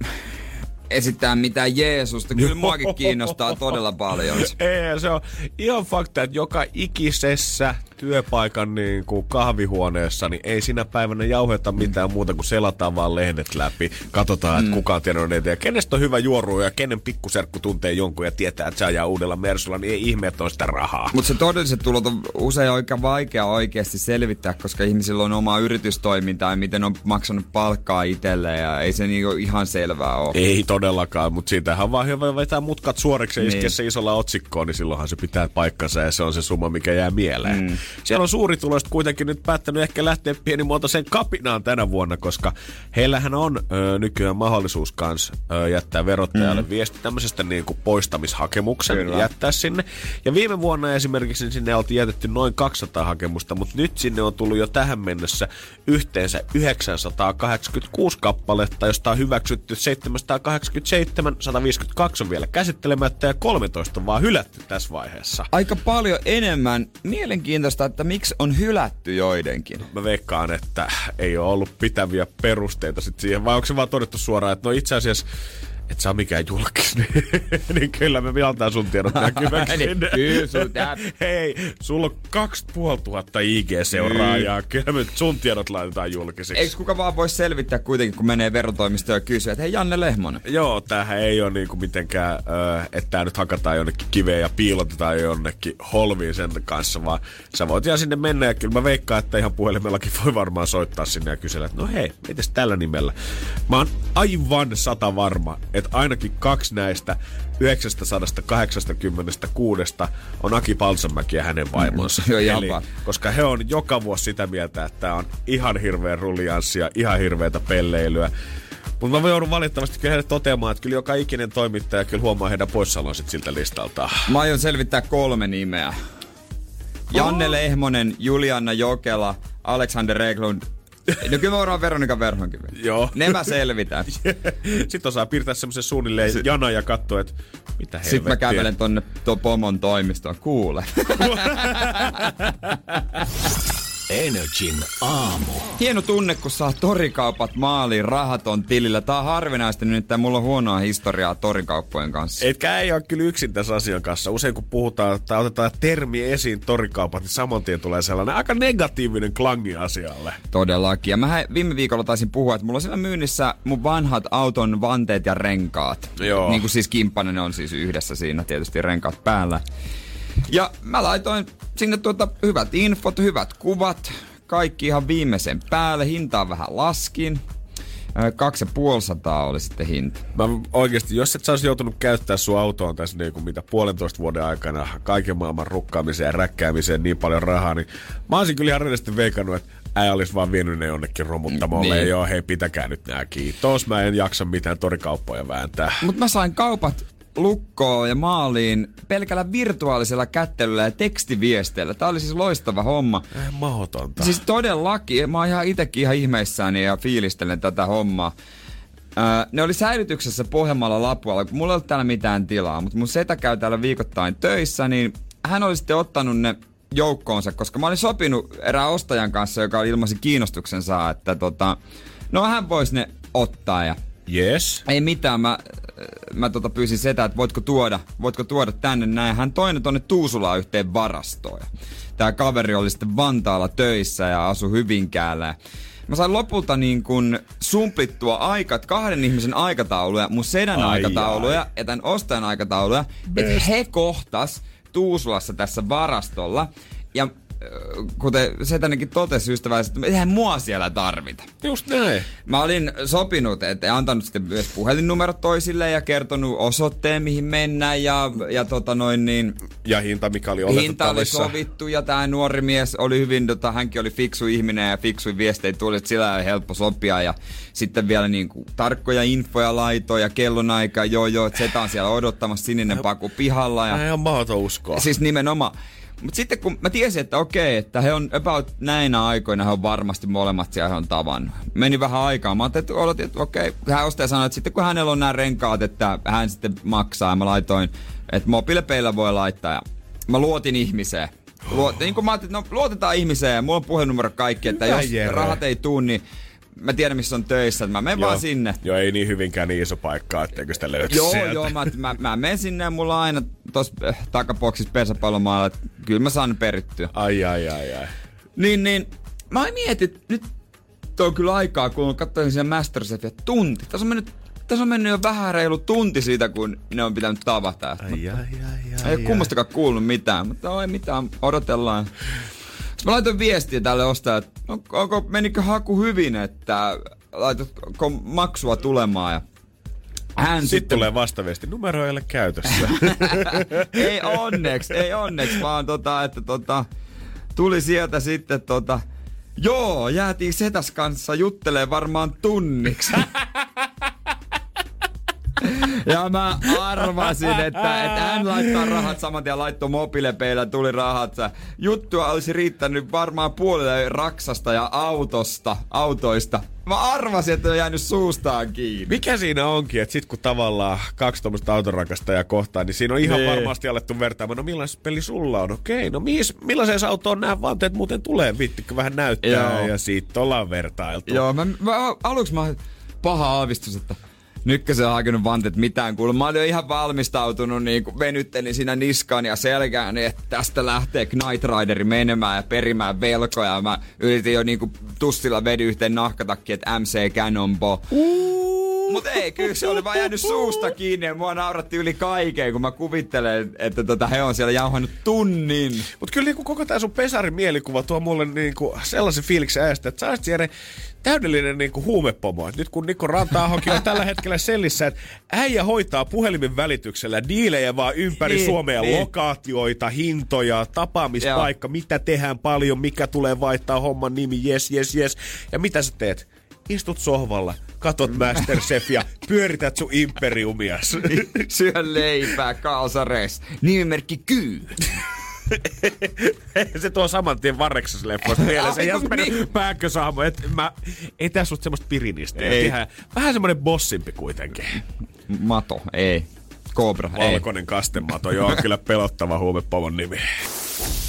esittää mitään Jeesusta. Kyllä muakin kiinnostaa todella paljon. Ei, se on ihan fakta, että joka ikisessä työpaikan niin kuin kahvihuoneessa, niin ei sinä päivänä jauheta mitään muuta kuin selataan vaan lehdet läpi. Katsotaan, että kuka on niitä ja kenestä on hyvä juoru ja kenen pikkuserkku tuntee jonkun ja tietää, että se ajaa uudella Mersulla, niin ei ihme, että on sitä rahaa. Mutta se todelliset tulot on usein aika vaikea oikeasti selvittää, koska ihmisillä on oma yritystoiminta ja miten on maksanut palkkaa itselleen ja ei se niinku ihan selvää ole. Ei todellakaan, mutta siitähän on vaan hyvä vetää mutkat suoriksi ja Niin. se isolla otsikkoon, niin silloinhan se pitää paikkansa ja se on se summa, mikä jää mieleen. Mm. Siellä on suurituloiset kuitenkin nyt päättänyt ehkä lähteä pienimuotoiseen kapinaan tänä vuonna, koska heillähän on ö, nykyään mahdollisuus kans ö, jättää verottajalle mm. viesti tämmöisestä niin kuin poistamishakemuksen Kyllä. jättää sinne. Ja viime vuonna esimerkiksi niin sinne oltiin jätetty noin 200 hakemusta, mutta nyt sinne on tullut jo tähän mennessä yhteensä 986 kappaletta, josta on hyväksytty 787, 152 on vielä käsittelemättä ja 13 on vaan hylätty tässä vaiheessa. Aika paljon enemmän. Mielenkiintoista, että miksi on hylätty joidenkin. Mä veikkaan, että ei ole ollut pitäviä perusteita sit siihen, vai onko se vaan todettu suoraan, että no itse asiassa et saa mikään julkis, niin, niin kyllä me antaa sun tiedot näkyväksi. Niin, kyllä sun Hei, sulla on 2500 IG-seuraajaa, kyllä me sun tiedot laitetaan julkisiksi. Eikö kuka vaan voi selvittää kuitenkin, kun menee verotoimistoon ja kysyy, että hei Janne Lehmonen. Joo, tämähän ei ole niinku mitenkään, että tää nyt hakataan jonnekin kiveen ja piilotetaan jonnekin holviin sen kanssa, vaan sä voit ihan sinne mennä ja kyllä mä veikkaan, että ihan puhelimellakin voi varmaan soittaa sinne ja kysellä, että no hei, mites tällä nimellä? Mä oon aivan sata varma, että ainakin kaksi näistä 986 on Aki Palsamäki ja hänen vaimonsa. Joo, Eli, koska he on joka vuosi sitä mieltä, että tää on ihan hirveän ruljanssia, ihan hirveätä pelleilyä. Mutta mä joudun valitettavasti kyllä heille toteamaan, että kyllä joka ikinen toimittaja kyllä huomaa heidän poissaolon sit siltä listalta. Mä aion selvittää kolme nimeä. Janne Lehmonen, Julianna Jokela, Alexander Reglund. No kyllä me voidaan Veronika Verhonkivi. Joo. Ne mä selvitän. Sitten osaa piirtää semmoisen suunnilleen jana ja katsoa, että mitä helvettiä. Sitten mä kävelen tonne to pomon toimistoon. Kuule. Energin aamu. Hieno tunne, kun saa torikaupat maaliin, rahat on tilillä. Tää on harvinaista nyt, että mulla on huonoa historiaa torikauppojen kanssa. Etkä ei ole kyllä yksin tässä asian kanssa. Usein kun puhutaan tai otetaan termi esiin torikaupat, niin saman tien tulee sellainen aika negatiivinen klangi asialle. Todellakin. Ja mä viime viikolla taisin puhua, että mulla on siellä myynnissä mun vanhat auton vanteet ja renkaat. Joo. Niin kuin siis kimppanen ne on siis yhdessä siinä tietysti renkaat päällä. Ja mä laitoin sinne tuota hyvät infot, hyvät kuvat, kaikki ihan viimeisen päälle. Hintaa vähän laskin. Ö, Kaksi ja puoli sataa oli sitten hinta. Mä oikeasti, jos et sä olisi joutunut käyttää sun autoon tässä niin kuin mitä puolentoista vuoden aikana kaiken maailman rukkaamiseen ja räkkäämiseen niin paljon rahaa, niin mä olisin kyllä ihan rehellisesti veikannut, että äijä olisi vaan vienyt ne jonnekin romuttamolle. Niin. Niin. Joo, hei, pitäkää nyt nää kiitos. Mä en jaksa mitään torikauppoja vääntää. Mutta mä sain kaupat lukkoon ja maaliin pelkällä virtuaalisella kättelyllä ja tekstiviesteillä. Tää oli siis loistava homma. Eh, mahdotonta. Siis todellakin, mä oon ihan itekin ihan ihmeissäni ja fiilistelen tätä hommaa. Öö, ne oli säilytyksessä Pohjanmaalla Lapualla, kun mulla ei ollut täällä mitään tilaa, mutta mun setä käy täällä viikoittain töissä, niin hän oli sitten ottanut ne joukkoonsa, koska mä olin sopinut erään ostajan kanssa, joka ilmaisi kiinnostuksensa, että tota, no hän voisi ne ottaa ja Yes. ei mitään, mä, mä tota pyysin sitä, että voitko tuoda, voitko tuoda tänne näin. Hän toi ne tonne Tuusulaan yhteen varastoon. Tää kaveri oli sitten Vantaalla töissä ja asui Hyvinkäällä. Mä sain lopulta niin kun sumplittua aikat, kahden ihmisen aikatauluja, mun sedän Ai aikatauluja ai. ja tämän ostajan aikatauluja, että he kohtas Tuusulassa tässä varastolla. Ja kuten Setänenkin totesi ystävällisesti, että eihän mua siellä tarvita. Just näin. Mä olin sopinut, että antanut sitten myös puhelinnumerot toisille ja kertonut osoitteen, mihin mennään ja, ja tota noin niin, Ja hinta, mikä oli hinta oli sovittu ja tämä nuori mies oli hyvin, tota, hänkin oli fiksu ihminen ja fiksui viestejä tuli, että sillä oli helppo sopia ja sitten vielä niin kuin, tarkkoja infoja laitoja ja kellonaika, joo joo, että on siellä odottamassa sininen paku pihalla ja Ei ole mahdoton uskoa. Siis nimenomaan. Mutta sitten kun mä tiesin, että okei, että he on about näinä aikoina, he on varmasti molemmat siellä he on tavannut. Meni vähän aikaa. Mä ajattelin, että odotin, että okei. Hän ostaja sanoi, että sitten kun hänellä on nämä renkaat, että hän sitten maksaa. Ja mä laitoin, että mobiilepeillä voi laittaa. Ja mä luotin ihmiseen. Luot, niin kuin mä ajattelin, että no luotetaan ihmiseen ja mulla on puhelinnumero kaikki, että Hyvä jos Jere. rahat ei tuu, niin mä tiedän missä on töissä, että mä menen vaan sinne. Joo, ei niin hyvinkään niin iso paikka, etteikö sitä löydy Joo, sieltä. joo, mä, mä, mä menen sinne ja mulla on aina tossa äh, takaboksissa pesäpallomaalla, että kyllä mä saan perittyä. Ai, ai, ai, ai. Niin, niin, mä mietin, että nyt on kyllä aikaa, kun katsoin siellä Masterchefia tunti. Tässä on mennyt tässä on mennyt jo vähän reilu tunti siitä, kun ne on pitänyt tavata. Ai, Ai, ai, ai, ai, ei ole kummastakaan kuullut mitään, mutta ei mitään, odotellaan. Sitten mä laitoin viestiä tälle ostajalle, että on- onko, menikö haku hyvin, että laitatko maksua tulemaan ja hän Sitten tulee vastaviesti, numero ei ole käytössä. ei onneksi, ei onneksi, vaan tota, että tota, tuli sieltä sitten tota, joo, jäätiin setäs kanssa juttelee varmaan tunniksi. Ja mä arvasin, että, että hän laittaa rahat saman tien, laittoi mobiilepeillä, tuli rahat. Juttua olisi riittänyt varmaan puolelle Raksasta ja autosta, autoista. Mä arvasin, että on jäänyt suustaan kiinni. Mikä siinä onkin, että sit kun tavallaan kaksi tuommoista autorakastajaa kohtaa, niin siinä on ihan Niin. varmasti alettu vertaamaan, no millainen peli sulla on? Okei, no mihin, millaiseen autoon nämä vanteet muuten tulee? Vittikö vähän näyttää Joo. ja siitä ollaan vertailtu. Joo, mä, mä aluksi mä paha aavistus, että Nytkö se on hakenut vantet mitään kuule. Mä olin jo ihan valmistautunut, niin kun venyttelin siinä niskaan ja selkään, niin että tästä lähtee Knight Rideri menemään ja perimään velkoja. Mä yritin jo niin kuin tussilla vedy yhteen nahkatakki, että MC Cannonball. Mutta ei, kyllä se oli vaan jäänyt suusta kiinni ja mua nauratti yli kaiken, kun mä kuvittelen, että tota, he on siellä jauhannut tunnin. Mutta kyllä niinku koko tämä sun pesarin mielikuva tuo mulle niinku sellaisen fiiliksen äästä, että sä olisit Jere täydellinen niinku huumepomo. Et nyt kun Niko Ranta-ahokin on tällä hetkellä sellissä, että äijä hoitaa puhelimen välityksellä diilejä vaan ympäri Niin, Suomea, niin. lokaatioita, hintoja, tapaamispaikka, mitä tehdään paljon, mikä tulee vaihtaa homman nimi, yes, yes, yes. Ja mitä sä teet? Istut sohvalla, katot Masterchefia, pyörität sun imperiumias. Syö leipää, kalsares, nimimerkki Kyy. se tuo saman tien varreksas leffoista mieleen. Se Ai, Jasperin niin. pääkkösaamo, että mä, ei tässä susta semmoista pirinistä. Ei. Ihan, vähän semmoinen bossimpi kuitenkin. Mato, ei. Cobra, ei. Valkoinen kastemato, joo, kyllä pelottava huumepomon nimi.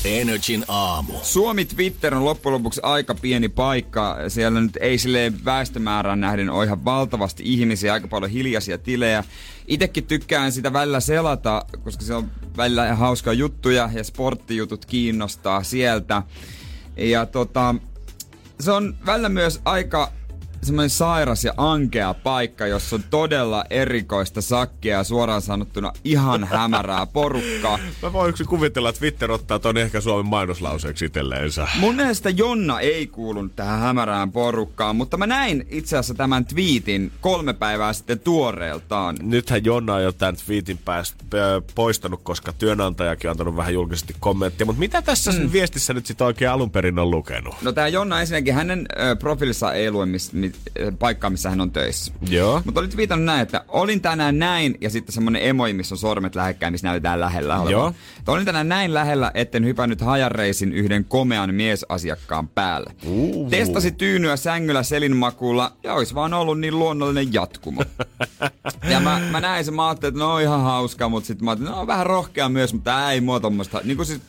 Energin aamu. Suomi Twitter on loppujen lopuksi aika pieni paikka. Siellä nyt ei silleen väestömäärään nähden ole ihan valtavasti ihmisiä, aika paljon hiljaisia tilejä. Itekin tykkään sitä välillä selata, koska se on välillä hauskaa juttuja ja sporttijutut kiinnostaa sieltä. Ja tota, se on välillä myös aika semmoinen sairas ja ankea paikka, jossa on todella erikoista sakkia ja suoraan sanottuna ihan hämärää porukkaa. Mä voin yksin kuvitella, että Twitter ottaa ton ehkä Suomen mainoslauseeksi itselleensä. Mun mielestä Jonna ei kuulunut tähän hämärään porukkaan, mutta mä näin itse asiassa tämän twiitin kolme päivää sitten tuoreeltaan. Nythän Jonna on jo tämän tweetin päästä poistanut, koska työnantajakin on antanut vähän julkisesti kommenttia. Mutta mitä tässä mm. viestissä nyt sitten oikein alun perin on lukenut? No tää Jonna ensinnäkin, hänen ö, profiilissa ei lue mis, mi, ö, paikkaa, missä hän on töissä. Joo. Mutta olit viitannut näin, että olin tänään näin, ja sitten semmonen emoji, missä on sormet lähekkäin, missä näytetään lähellä olevan. Joo. Että olin tänään näin lähellä, etten hypännyt hajareisin yhden komean miesasiakkaan päälle. Uh. Testasi tyynyä sängyllä selinmakuulla, ja olisi vaan ollut niin luonnollinen jatkumo. ja mä, mä näin sen, mä ajattelin, että no on ihan hauska, mutta sitten mä ajattelin, no on vähän rohkea myös, mutta ei mua tommoista. Niin kuin siis,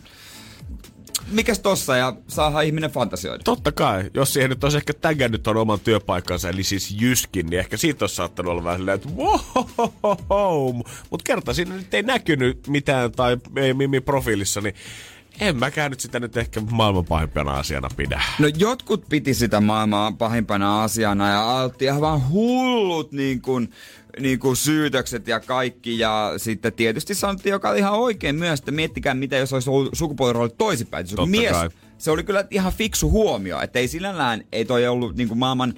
mikäs tossa, ja saadaan ihminen fantasioida. Totta kai, jos siihen nyt olisi ehkä tägännyt on oman työpaikkansa, eli siis Jyskin, niin ehkä siitä olisi saattanut olla vähän silleen, että wow, Mutta kerta siinä nyt ei näkynyt mitään tai ei Mimi profiilissa, niin en mäkään nyt sitä nyt ehkä maailman pahimpana asiana pidä. No jotkut piti sitä maailmaa pahimpana asiana ja aloitti ihan vaan hullut niin kuin, niin kuin syytökset ja kaikki. Ja sitten tietysti sanottiin, joka oli ihan oikein myös, että miettikää mitä jos olisi ollut sukupuolirooli toisinpäin. Se, Totta mies, kai. se oli kyllä ihan fiksu huomio, että ei sinällään, ei toi ollut niin kuin maailman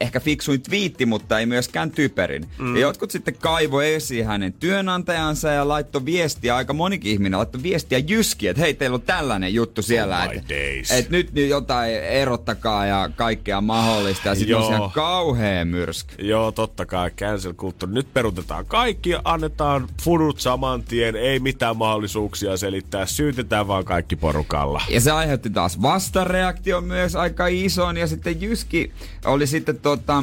ehkä fiksuin twiitti, mutta ei myöskään typerin. Mm. Ja jotkut sitten kaivo esiin hänen työnantajansa ja laittoi viestiä, aika monikin ihminen laittoi viestiä Jyskiin, että hei, teillä on tällainen juttu siellä, Oh että et nyt, nyt jotain erottakaa ja kaikkea mahdollista. Ja sitten on ihan kauhea myrsky. Joo, totta kai, cancel kulttuuri. Nyt perutetaan kaikki, annetaan fudut saman tien, ei mitään mahdollisuuksia selittää, syytetään vaan kaikki porukalla. Ja se aiheutti taas vastareaktio myös aika ison. Ja sitten Jyski oli sitten tota,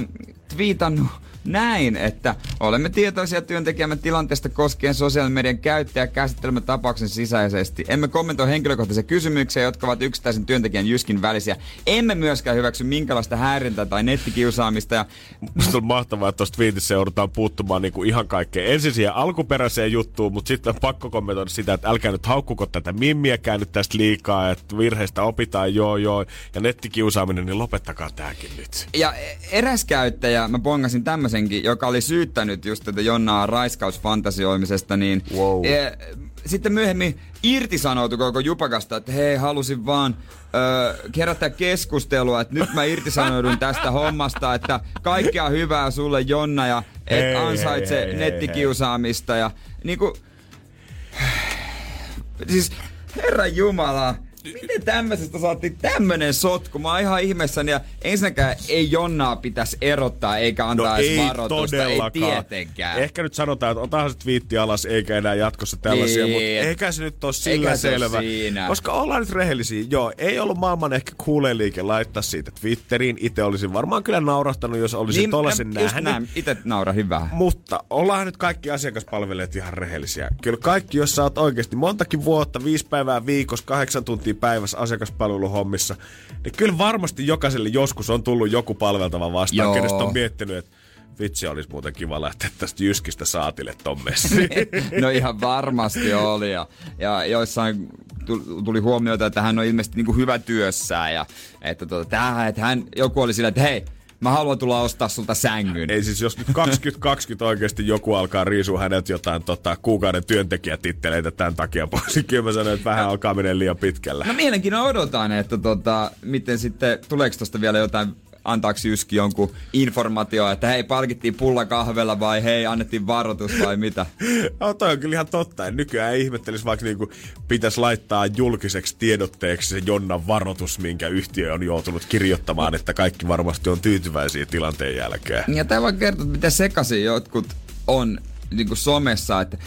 twiitannut näin, että olemme tietoisia työntekijämme tilanteesta koskien sosiaalisen median käyttäjä käsittelemme tapauksen sisäisesti. Emme kommentoi henkilökohtaisia kysymyksiä, jotka ovat yksittäisen työntekijän Jyskin välisiä. Emme myöskään hyväksy minkälaista häirintää tai nettikiusaamista. Ja Musta on mahtavaa, että tuosta tweetissä joudutaan puuttumaan niinku ihan kaikkeen. Ensin siihen alkuperäiseen juttuun, mutta sitten on pakko kommentoida sitä, että älkää nyt haukkuko tätä mimmiäkään nyt tästä liikaa, että virheistä opitaan, joo joo, ja nettikiusaaminen, niin lopettakaa tääkin nyt. Ja eräs käyttäjä, mä pongasin tämmöisenkin, joka oli syyttänyt just tätä Jonnaa raiskausfantasioimisesta, niin Wow. e, sitten myöhemmin irtisanoutui koko Jupakasta, että hei, halusin vaan ö, kerätä keskustelua, että nyt mä irtisanoudun tästä hommasta, että kaikkea hyvää sulle Jonna ja et Hei, ansaitse hei, hei, nettikiusaamista ja niinku... Siis Herran Jumala, Miten tämmöisestä saatiin tämmönen sotku? Mä oon ihan ihmeessäni ja ensinnäkään ei Jonnaa pitäisi erottaa eikä antaa No edes ei varoitusta. Ei tietenkään. Ehkä nyt sanotaan, että otahan se twiitti alas, eikä enää jatkossa tällaisia, Niin. mutta eikä se nyt ole sillä Eikä se selvä. siinä. Koska ollaan nyt rehellisiä. Joo, ei ollut maailman ehkä kuuleen liike laittaa siitä Twitteriin. Itse olisin varmaan kyllä naurahtanut, jos olisin niin, tollasen nähnyt. näin. Itse naurahin vähän. Mutta ollaan nyt kaikki asiakaspalvelijat ihan rehellisiä. Kyllä kaikki, jos sä oot oikeasti montakin vuotta, viisi päivää viikossa, kahdeksan tuntia päivässä asiakaspalveluhommissa, niin kyllä varmasti jokaiselle joskus on tullut joku palveltava vastaan, Joo. kenestä on miettinyt, että vitsi olisi muuten kiva lähteä tästä Jyskistä saatille ton messiin. No ihan varmasti oli. Ja, ja joissain tu- tuli huomioita, että hän on ilmeisesti niin kuin hyvä työssään. Ja että, tota, tämähän, että hän, joku oli sillä, että hei, mä haluan tulla ostaa sulta sängyn. Ei siis, jos nyt 2020 oikeasti joku alkaa riisua häneltä jotain tota, kuukauden työntekijätitteleitä tämän takia pois, niin kyllä mä sanoin, että vähän alkaa mennä liian pitkälle. No mielenkiinnolla odotan, että tota, miten sitten, tuleeko tosta vielä jotain antaako Jyski jonkun informaatio, että hei, palkittiin pulla kahvella vai hei, annettiin varoitus vai mitä? No toi on kyllä ihan totta. En nykyään ei ihmettelisi, vaikka niinku pitäisi laittaa julkiseksi tiedotteeksi se Jonnan varoitus, minkä yhtiö on joutunut kirjoittamaan, että kaikki varmasti on tyytyväisiä tilanteen jälkeen. Ja tämä vaan kertoo, miten sekaisin jotkut on niin kuin somessa, että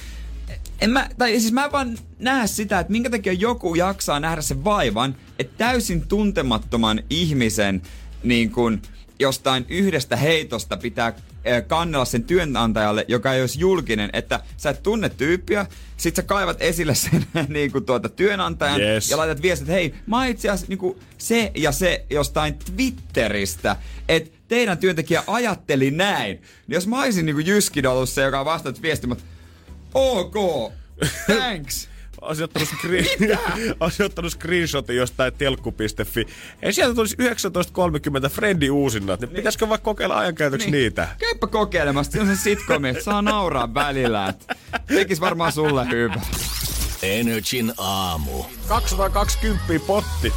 en mä, tai siis mä en vaan näe sitä, että minkä takia joku jaksaa nähdä sen vaivan, että täysin tuntemattoman ihmisen niin kuin jostain yhdestä heitosta pitää kannella sen työnantajalle, joka ei olisi julkinen, että sä et tunne tyyppiä, sit sä kaivat esille sen niin kuin tuota työnantajan Yes. ja laitat viestit, että hei, mä oon itse asiassa niin kuin se ja se jostain Twitteristä, että teidän työntekijä ajatteli näin. Niin jos mä olisin niin kuin Jyskin ollut se, joka on vastannut viestin, mä, ok, thanks. Olisin ottanut, screen, olisin ottanut screenshotin jostain telkku.fi. Ei sieltä tulisi 19.30 Frendi uusinnat, niin pitäisikö vaikka kokeilla ajankäytöksi niin. niitä? Käypä kokeilemassa, se on se sitcomi, että saa nauraa välillä. Tekis varmaan sulle hyvä. Energin aamu. 220 potti.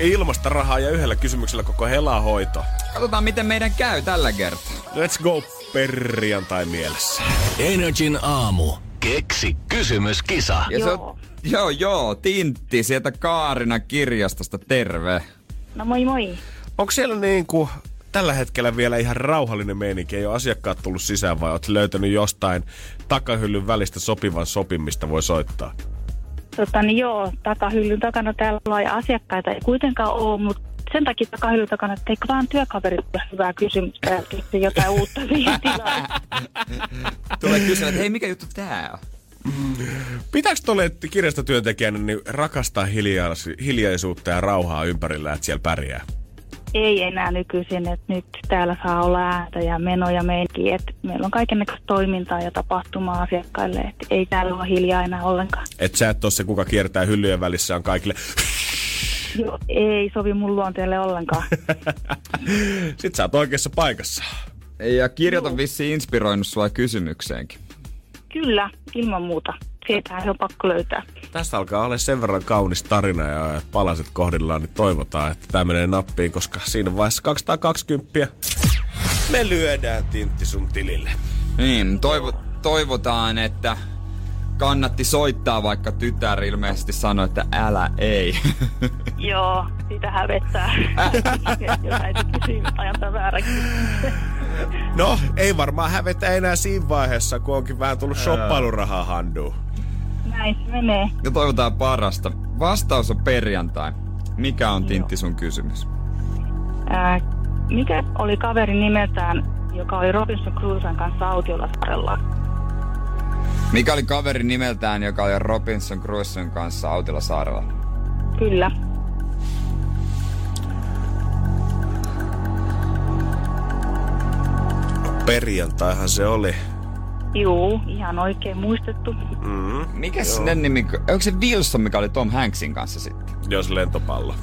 Ilmasta rahaa ja yhdellä kysymyksellä koko helahoito. Katsotaan, miten meidän käy tällä kertaa. Let's go perjantai mielessä. Energin aamu. Keksi kysymyskisa. Ja se on, joo, joo, Tintti sieltä Kaarina kirjastosta, terve. No moi moi. Onko siellä niin kuin tällä hetkellä vielä ihan rauhallinen meininki? Ei ole asiakkaat tullut sisään vai oot löytänyt jostain takahyllyn välistä sopivan sopimista voi soittaa? Tota, niin joo, takahyllyn takana täällä ja asiakkaita ei kuitenkaan ole, mutta sen takia takahyllyn takana, että eikö vaan työkaverit ole hyvää kysymystä ja keksi jotain uutta siihen tilaan. Tulee kysellä, että hei, mikä juttu tää on? Pitääkö tuolle kirjastotyöntekijänä niin rakastaa hiljais- hiljaisuutta ja rauhaa ympärillä, että siellä pärjää? Ei enää nykyisin, että nyt täällä saa olla ääntä ja menoja meininki, että meillä on kaikenlaista toimintaa ja tapahtumaa asiakkaille, että ei täällä ole hiljaa enää ollenkaan. Et sä et ole se, kuka kiertää hyllyjen välissä on kaikille. Joo, ei sovi mun luonteelle ollenkaan. Sit sä oot oikeassa paikassa. Ja kirjat on vissiin inspiroinut sua kysymykseenkin. Kyllä, ilman muuta. Sieltähän se on pakko löytää. Tästä alkaa olla sen verran kaunis tarina ja palaset kohdillaan, niin toivotaan, että tämä menee nappiin, koska siinä vaiheessa 220 me lyödään tintti sun tilille. Niin, toivo, toivotaan, että kannatti soittaa, vaikka tytär ilmeisesti sanoi, että älä ei. Joo, sitä hävettää. Jos äiti kysyy ajan vääräkin. No, ei varmaan hävetä enää siinä vaiheessa, kun onkin vähän tullut shoppailurahaa handuun. Näin se menee. Ja toivotaan parasta. Vastaus on perjantai. Mikä on Tintti sun kysymys? Ää, mikä oli kaveri nimeltään, joka oli Robinson Crusoen kanssa autiolasarella? Mikä oli kaveri nimeltään, joka oli Robinson Crusoen kanssa Autilla saarella? Kyllä. Perjantaihan se oli. Juu, ihan oikein muistettu. Mm, Mikä sen nimi? Onko se Wilson, mikä oli Tom Hanksin kanssa sitten? jos lentopallo.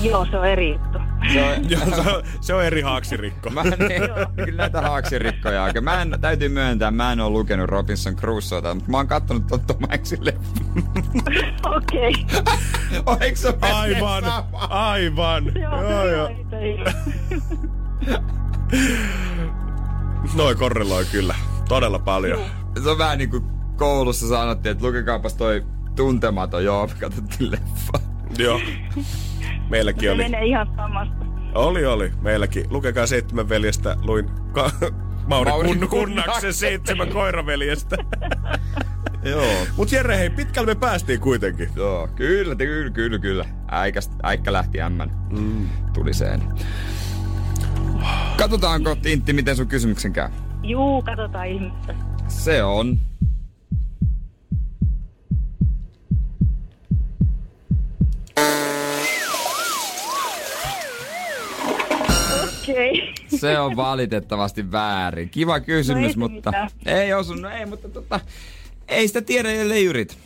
Joo, se on eri juttu. Se on, Joo, se on, se on eri haaksirikko. Mä en, niin, kyllä näitä haaksirikkoja aika. Mä en, täytyy myöntää, mä en oo lukenut Robinson Crusoeta, mutta mä oon kattonut ton Tom Hanksin. Okei. Oliko se Aivan, aivan. Joo, Joo, joo. Noin korreloi kyllä. Todella paljon. Se on vähän niinku koulussa sanottiin, että lukekaapas toi tuntematon, joo, me katsottiin leffa. Joo. Meilläkin Se oli. menee ihan samasta. Oli, oli. Meilläkin. Lukekaa seitsemän veljestä. Luin ka- Mauri, Mauri Kun- Kunnaksen. Kunnaksen seitsemän koiraveljestä. Joo. Mut Jere, hei, pitkälle me päästiin kuitenkin. Joo, kyllä, kyllä, kyllä, kyllä. Äikä, äikkä lähti ämmän. Mm. Tuli sen. Katsotaanko, Tintti, miten sun kysymyksen käy? Juu, katsotaan ihmistä. Se on. Okei. Okay. Se on valitettavasti väärin. Kiva kysymys, No ei mutta... mitään. Ei osunut, ei, mutta tota... Ei sitä tiedä, ellei yrit.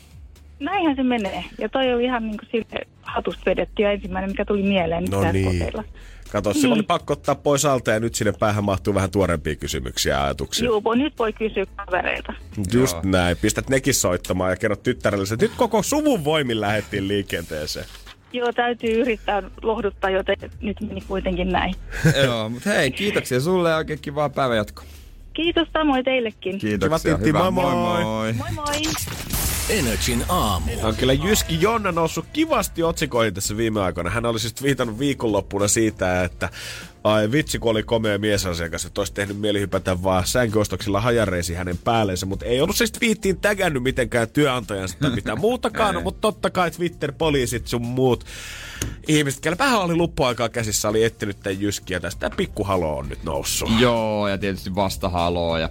Näinhän se menee. Ja toi oli ihan niin kuin sille hatusta vedetty ja ensimmäinen, mikä tuli mieleen. No mitä niin. kokeilla. Kato, se oli pakko ottaa pois alta ja nyt sinne päähän mahtuu vähän tuorempia kysymyksiä ja ajatuksia. Juu, voi, nyt voi kysyä kavereilta. Just Joo. näin. Pistät nekin soittamaan ja kerrot tyttärelle, että nyt koko suvun voimin lähettiin liikenteeseen. Joo, täytyy yrittää lohduttaa, joten nyt meni kuitenkin näin. Joo, mutta hei, kiitoksia sulle ja oikein kivaa päivänjatkoa. Kiitos samoin teillekin. Kiitoksia, Tintti, hyvä. moi moi. moi. Moi moi! Energin aamu. On kyllä Jyski Jonna noussut kivasti otsikoihin tässä viime aikoina. Hän oli siis viitannut viikonloppuna siitä, että ai vitsi kun oli komea miesasiakas, että olisi tehnyt mieli hypätä vaan sänkyostoksilla hajareisi hänen päälleensä, mutta ei ollut siis twiittiin tägännyt mitenkään työnantajansa tai mitään muutakaan, no, mutta totta kai Twitter-poliisit sun muut ihmiset, kellä vähän oli luppuaikaa käsissä, oli etsinyt tämän Jyskiä tästä. Pikkuhalo on nyt noussut. Joo, ja tietysti vasta haloo ja...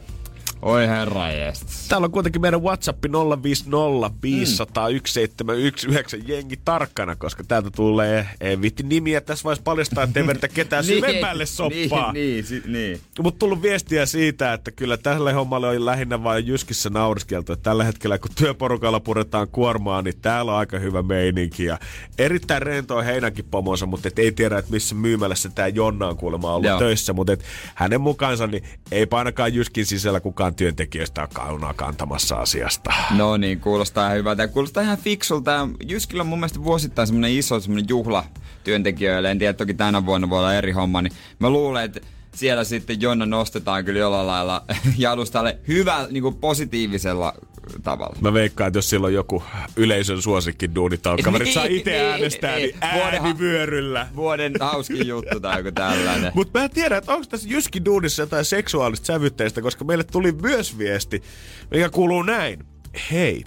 Oi herra jestas. Täällä on kuitenkin meidän WhatsApp 050 500 1719 jengi tarkkana, koska täältä tulee, ei vitti nimiä tässä vaiheessa paljastaa, ettei vedetä ketään syvemmälle soppaa. Niin, niin, si- niin. Mutta tullut viestiä siitä, että kyllä tälle hommalle on lähinnä vain Jyskissä nauriskeltu. Että tällä hetkellä, kun työporukalla puretaan kuormaa, niin täällä on aika hyvä meininki. Ja erittäin rentoa heinänkin pomonsa, mutta et ei tiedä, että missä myymälässä tämä Jonna on kuulemma ollut Joo. töissä. Mutta et hänen mukaansa, niin ei ainakaan Jyskin sisällä kukaan työntekijöistä ole kaunaa kantamassa asiasta. No niin, kuulostaa hyvältä. Kuulostaa ihan fiksulta. Jyskillä on mun mielestä vuosittain semmonen iso semmonen juhla työntekijöille. En tiedä, toki tänä vuonna voi olla eri homma. Niin mä luulen, että siellä sitten Jonna nostetaan kyllä jollain lailla jalustalle hyvä, niin kuin positiivisella tavalla. Mä veikkaan, että jos sillä on joku yleisön suosikki duunitalkkaverit saa itse Niin, äänestää, niin niin. Vuoden- äänivyöryllä. Vuoden hauskin juttu tai joku tällainen. Mutta mä en tiedä, että onko tässä Jyski Duunissa jotain seksuaalista sävytteistä, koska meille tuli myös viesti, mikä kuuluu näin. Hei,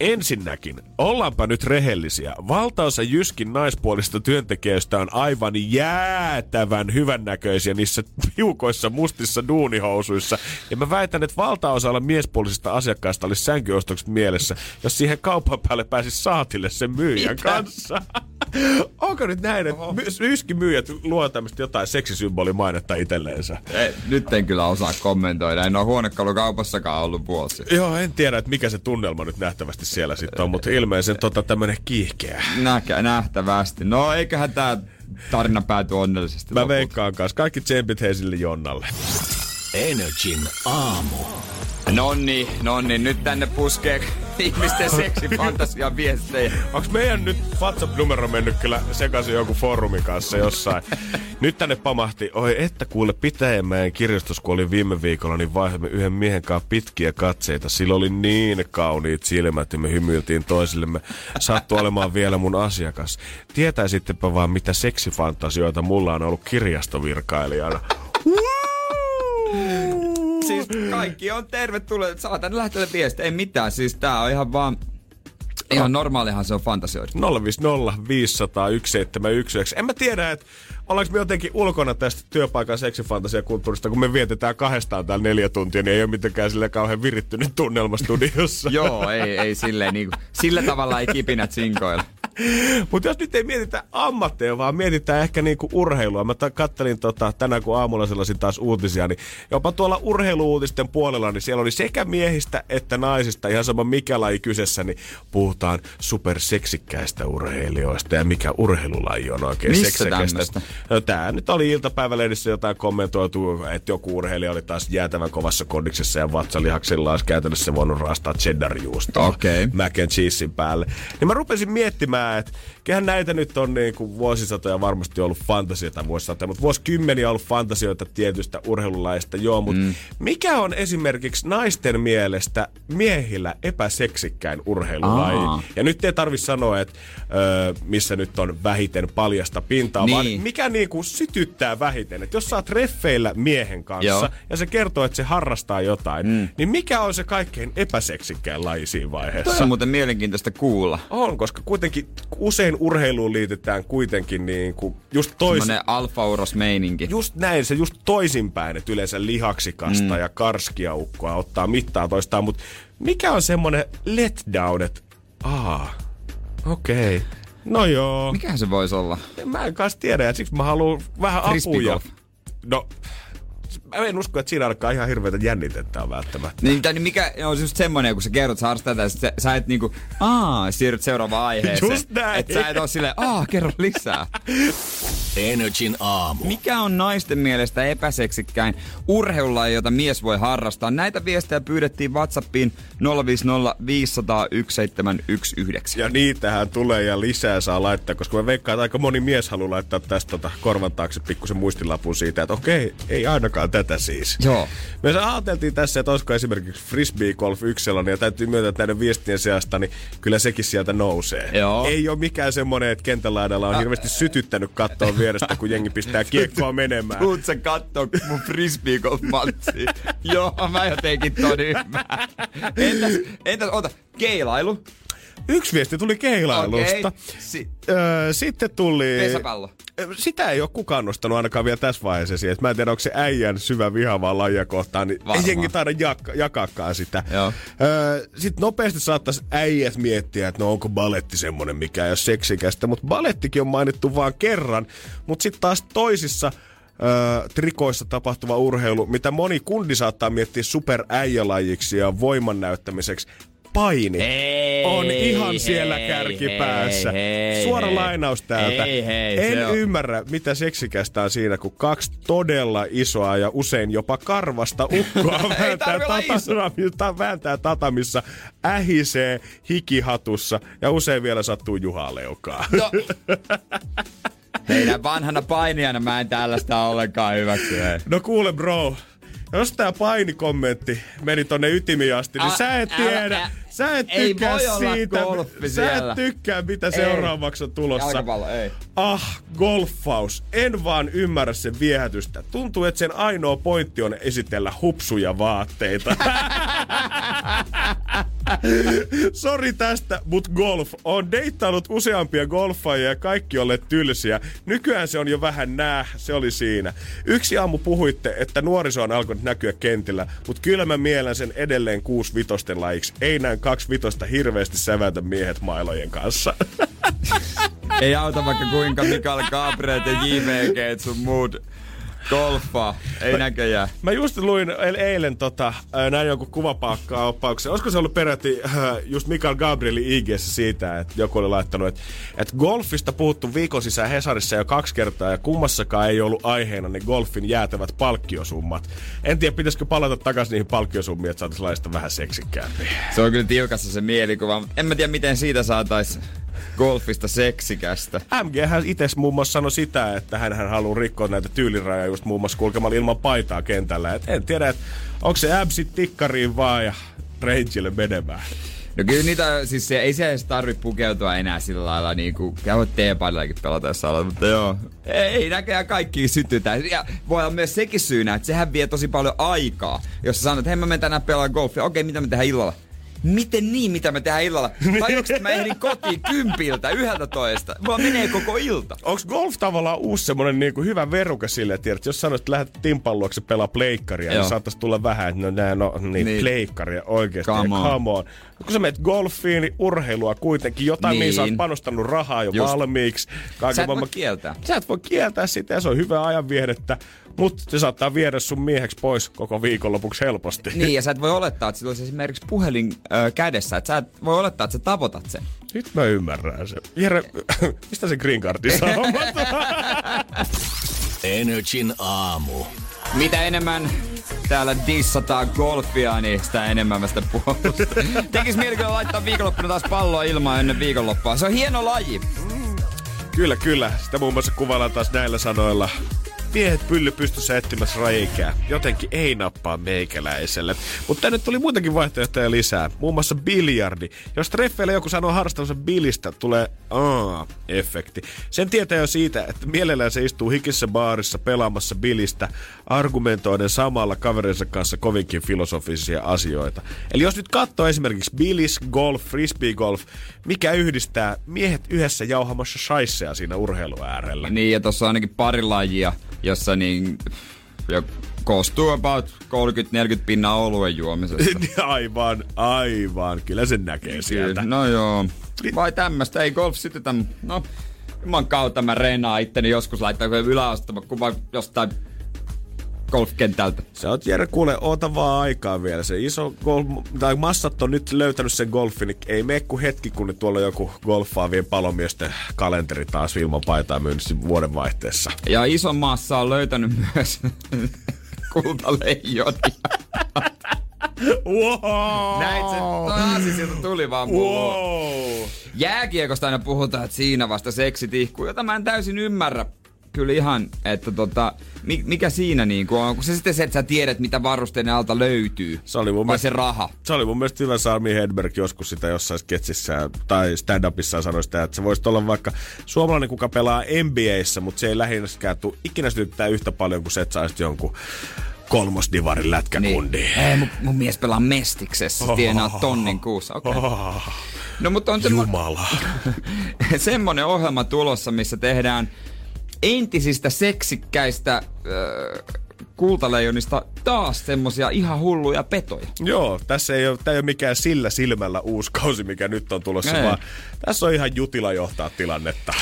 ensinnäkin, ollaanpa nyt rehellisiä. Valtaosa Jyskin naispuolista työntekijöistä on aivan jäätävän hyvännäköisiä niissä piukoissa mustissa duunihousuissa. Ja mä väitän, että valtaosalla miespuolisista asiakkaista olisi sänkyostokset mielessä, jos siihen kaupan päälle pääsisi saatille sen myyjän Mitä? kanssa. Onko nyt näin, että Jyskin myyjät luo tämmöistä jotain seksisymbolimainetta itselleensä? Ei, nyt en kyllä osaa kommentoida. En ole huonekalukaupassakaan ollut vuosi. Joo, en tiedä, että mikä se tunnelma nyt nähtävästi siellä sitten on, mutta ilmeisen tota tämmönen kiihkeä. Näkä, nähtävästi. No eiköhän tää tarina pääty onnellisesti Mä lopulta. veikkaan kanssa. Kaikki tsempit hei sille Jonnalle. Energin aamu. Nonni, nonni, nyt tänne puskee ihmisten seksifantasia viestejä. Onks meidän nyt WhatsApp-numero mennyt kyllä sekaisin joku foorumin kanssa jossain? nyt tänne pamahti, oi että kuule Pitäjänmäen kirjastus, kun oli viime viikolla, niin vaihdamme yhden miehen kanssa pitkiä katseita. Sillä oli niin kauniit silmät ja me hymyiltiin toisillemme. Sattu olemaan vielä mun asiakas. Tietäisittepä vaan, mitä seksifantasioita mulla on ollut kirjastovirkailijana. Siis kaikki on tervetulleet. Saatan lähteä viestiä. Ei mitään. Siis tää on ihan vaan... Ihan normaalihan se on fantasioida. 050 500 1719. En mä tiedä, että ollaanko me jotenkin ulkona tästä työpaikan seksifantasiakulttuurista, kun me vietetään kahdestaan täällä neljä tuntia, niin ei ole mitenkään sille kauhean virittynyt tunnelma studiossa. Joo, ei, ei silleen niinku, sillä tavalla ei kipinät sinkoilla. Mutta jos nyt ei mietitä ammatteja, vaan mietitään ehkä niinku urheilua. Mä kattelin tota, tänään, kun aamulla sellaisin taas uutisia, niin jopa tuolla urheiluutisten puolella, niin siellä oli sekä miehistä että naisista, ihan sama mikä laji kyseessä, niin puhutaan superseksikkäistä urheilijoista ja mikä urheilulaji on oikein Missä seksekästä. tämmöstä? No, tää nyt oli iltapäivälehdissä jotain kommentoitu, että joku urheilija oli taas jäätävän kovassa kondiksessa ja vatsalihaksilla olisi käytännössä voinut raastaa cheddarjuustoa Okei. mac and cheesein päälle. Niin mä rupesin miettimään, tää, että kyllähän näitä nyt on niin kuin vuosisatoja varmasti ollut fantasioita vuosisatoja, mutta vuosikymmeniä on ollut fantasioita tietystä urheilulaista, joo, mutta mm. mikä on esimerkiksi naisten mielestä miehillä epäseksikkäin urheilulaji? Aa. Ja nyt ei tarvi sanoa, että ö, missä nyt on vähiten paljasta pintaa, Niin. vaan mikä niinku sytyttää vähiten. Että jos sä oot reffeillä miehen kanssa Joo. ja se kertoo, että se harrastaa jotain, mm. niin mikä on se kaikkein epäseksikkäin laji siinä vaiheessa? Se on muuten mielenkiintoista kuulla. On, koska kuitenkin usein urheiluun liitetään kuitenkin niin kuin just tois... Semmoinen alfa-uros-meininki. Just näin, se just toisinpäin, että yleensä lihaksikasta mm. ja karskia ukkoa ottaa mittaa toistaan, mutta mikä on semmonen letdown, että aa, okei, okay. no joo. Mikähän se voisi olla? Mä en kanssa tiedä, ja siksi mä haluan vähän apuja. No, mä en usko, että siinä alkaa ihan hirveätä jännitettä on välttämättä. Niin, tai niin mikä on just semmonen, kun sä kerrot, ja sit sä, sä et niinku, aa, siirryt seuraavaan aiheeseen. Just näin. Et sä et oo silleen, aa, kerro lisää. Energin aamu. Mikä on naisten mielestä epäseksikkäin urheilulaji, jota mies voi harrastaa? Näitä viestejä pyydettiin WhatsAppiin 050 500 1719. Ja niitähän tulee ja lisää saa laittaa, koska mä veikkaan, että aika moni mies haluaa laittaa tästä tota korvan taakse pikkusen muistilapun siitä, että okei, ei ainakaan tätä siis. Joo. Me ajateltiin tässä, että olisiko esimerkiksi frisbee golf yksi sellainen, ja täytyy myöntää, näiden viestien seasta, niin kyllä sekin sieltä nousee. Joo. Ei ole mikään semmonen, että kentälaidalla on hirveästi sytyttänyt kattoa vierestä, kun jengi pistää kiekkoa menemään. Tuut sä kattoo mun frisbee golf Joo, mä jotenkin ton ymmärrän. Entäs, entäs, ota, keilailu, Yksi viesti tuli keilailusta. Okei. Si- Öö, sitten tuli... pesäpallo. Sitä ei ole kukaan nostanut ainakaan vielä tässä vaiheessa esiin. Mä en tiedä, onko se äijän syvä viha vaan lajia kohtaan, niin Varmaan. ei jengi taida jak- jakaakaan sitä. Joo. Öö, Sitten nopeasti saattaisi äijät miettiä, että no onko baletti semmonen, mikä ei ole seksikästä. Mutta balettikin on mainittu vaan kerran. Mutta sitten taas toisissa öö, trikoissa tapahtuva urheilu, mitä moni kundi saattaa miettiä superäijälajiksi ja voiman näyttämiseksi, paini Ei, on ihan siellä hei, kärkipäässä. hei, hei, Suora hei. lainaus täältä. Ei, hei, en on- ymmärrä, mitä seksikästä on siinä, kun kaksi todella isoa ja usein jopa karvasta ukkoa vääntää, tatamissa, vääntää tatamissa, ähisee hikihatussa ja usein vielä sattuu Juhaa leukaa. No. Heidän vanhana painijana mä en tällaista ollenkaan hyväksy. Hei. No kuule bro, jos tää painikommentti meni tonne ytimiin asti, niin Ä- sä et älä- tiedä, ä- sä et ei tykkää siitä, golfi sä et tykkää mitä Ei. seuraavaksi on tulossa. Jalkapallo, ei. Ah, golfaus. En vaan ymmärrä sen viehätystä. Tuntuu, että sen ainoa pointti on esitellä hupsuja vaatteita. Sori tästä, mut golf. On deittailut useampia golfaajia ja kaikki olleet tylsiä. Nykyään se on jo vähän nää, se oli siinä. Yksi aamu puhuitte, että nuoriso on alkanut näkyä kentillä, mutta kyllä mä mielen sen edelleen kuusi vitosten. Ei näin kaksi vitosta hirveästi sävätä miehet mailojen kanssa. Ei auta vaikka kuinka Mikael Gabriel ja JVG sun muut golfaa. Ei näköjään. Mä just luin eil- eilen tota, näin jonkun kuvapaakkaa oppauksen. Olisiko se ollut peräti just Mikael Gabrielin ig siitä, että joku oli laittanut, että, että golfista puhuttu viikon sisään Hesarissa jo kaksi kertaa ja kummassakaan ei ollut aiheena ne golfin jäätävät palkkiosummat. En tiedä, pitäisikö palata takaisin niihin palkkiosummiin, että saataisiin laista vähän seksikkäämpiä. Se on kyllä tiukassa se mielikuva, mutta en mä tiedä miten siitä saatais golfista seksikästä. MG hän itse muun muassa sanoi sitä, että hän, hän haluaa rikkoa näitä tyylirajoja just muun muassa kulkemalla ilman paitaa kentällä. Et en tiedä, että onko se äbsit tikkariin vaan ja rangeille menemään. No kyllä niitä, siis se, ei se edes tarvitse pukeutua enää sillä lailla niinku, voit teepaidallakin pelata jos haluat, mutta joo. Ei näköjään kaikki sytytään. Ja voi olla myös sekin syynä, että sehän vie tosi paljon aikaa. Jos sä sanot, että hei mä menen tänään pelaamaan golfia, okei mitä me tehdään illalla? Miten niin, mitä me tehdään illalla? Tajuuks, että mä ehdin kotiin kympiltä, yhdeltä toista? Mulla menee koko ilta. Onko golf tavallaan uusi semmonen niinku hyvä veruke sille, että tiedät, jos sanoit, että lähdet timpan luokse pelaa pleikkaria, Joo. niin saattaisi tulla vähän, että no nää, no niin, Niin. niin. pleikkaria oikeesti. Come on. Come on. Kun sä menet golfiin, niin urheilua kuitenkin, jotain niin. mihin sä oot Niin. panostanut rahaa jo Just. valmiiksi. Kaiken Sä et voi kieltää. Sä et voi kieltää sitä ja se on hyvä ajanviehdettä, mutta se saattaa viedä sun mieheksi pois koko viikonlopuksi helposti. Niin, ja sä et voi olettaa, että sillä olisi esimerkiksi puhelin ö, kädessä. Että sä et voi olettaa, että sä tavoitat sen. Nyt mä ymmärrän sen. Jere, mistä se green cardi saa? Energin aamu. Mitä enemmän täällä dissataan golfia, niin sitä enemmän mä sitä puolustan. Tekis mieli kyllä laittaa viikonloppuna taas palloa ilmaan ennen viikonloppua. Se on hieno laji. Kyllä, kyllä. Sitä muun muassa kuvaillaan taas näillä sanoilla. Miehet pylly pystyssä etsimässä reikää. Jotenkin ei nappaa meikäläiselle. Mutta tänne tuli muitakin vaihtoehtoja lisää. Muun muassa biljardi. Jos treffeillä joku sanoo harrastavansa bilistä, tulee aa-efekti. Sen tietää jo siitä, että mielellään se istuu hikissä baarissa pelaamassa bilistä, argumentoiden samalla kaverinsa kanssa kovinkin filosofisia asioita. Eli jos nyt katsoo esimerkiksi bilis, golf, frisbee golf, mikä yhdistää miehet yhdessä jauhamassa shaisseja siinä urheiluäärellä. Niin, ja tossa on ainakin pari lajia, jossa niin jo koostuu about 30-40 pinnaa oluen juomisesta. aivan, aivan. Kyllä sen näkee sieltä. No joo. Vai tämmöstä, ei golf sitten täm... No, Juman kautta mä reenaan itteni joskus laittaa yläastama kuva jostain golfkentältä. Sä oot Jere, kuule, oota vaan aikaa vielä. Se iso golf, tai massat on nyt löytänyt sen golfin, niin ei mene kuin hetki, kun tuolla joku golfaavien palomiesten kalenteri taas ilman paitaa myynnissä vuodenvaihteessa. Ja iso massa on löytänyt myös kultaleijonia. Wow. Näit se taas sieltä tuli vaan wow. Jääkiekosta aina puhutaan, että siinä vasta seksi tihkuu, jota mä en täysin ymmärrä kyllä ihan, että tota, mikä siinä niinku on, kun se sitten se, että sä tiedät, mitä varusteiden alta löytyy. Se oli mun vai mielestä, se raha. Se oli mun mielestä hyvä Sami Hedberg joskus sitä jossain sketsissä tai stand-upissa sanoi sitä, että se voisi olla vaikka suomalainen, kuka pelaa NBAissa, mutta se ei lähinnäkään tule ikinä sytyttää yhtä paljon kuin se, että saisit jonkun kolmosdivarin lätkäkundi. Niin. Ei, mun, mun mies pelaa Mestiksessä, oh. tienaa tonnin kuussa. Okay. Oh. No, mutta on Jumala. semmonen ohjelma tulossa, missä tehdään entisistä seksikkäistä äh, kultaleijonista taas semmosia ihan hulluja petoja. Joo, tässä ei ole, tää ei ole mikään sillä silmällä uusi kausi, mikä nyt on tulossa, ei. vaan tässä on ihan jutila johtaa tilannetta.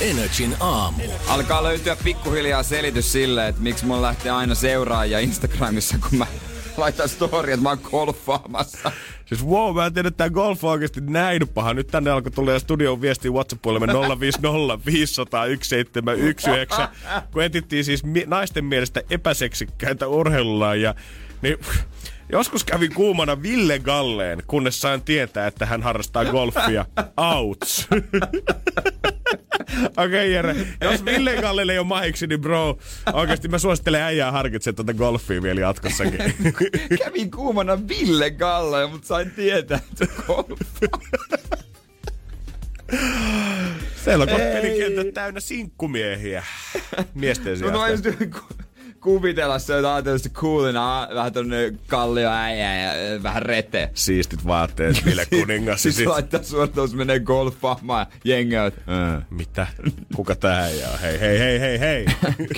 Energin aamu. Alkaa löytyä pikkuhiljaa selitys sille, että miksi mun lähtee aina seuraaja Instagramissa, kun mä laitan story, että mä oon golfaamassa. Siis wow, mä en tiedä, että tämä golf on oikeasti näin paha. Nyt tänne alkoi tulla studion viesti WhatsApp-puolelle 050 500 1719, kun etittiin siis mi- naisten mielestä epäseksikkäitä urheilulajia. Niin Joskus kävin kuumana Ville Galleen, kunnes sain tietää, että hän harrastaa golfia. Outs. Okei okay, Jere, jos Ville Gallelle ei ole mahiksi, niin bro, oikeasti mä suosittelen äijää harkitsemaan tuota golfia vielä jatkossakin. Kävin kuumana Ville Galleen, mutta sain tietää, että golf. Siellä on pelikentät täynnä sinkkumiehiä. Miesten sijasta. No, no, kuvitella se, että on tietysti coolina, vähän tonne kallio äijä ja vähän rete. Siistit vaatteet, Ville kuningas. Sitten sit laittaa suoraan, menee golfaamaan jengi äh. Mitä? Kuka tää on? Hei, hei, hei, hei, hei.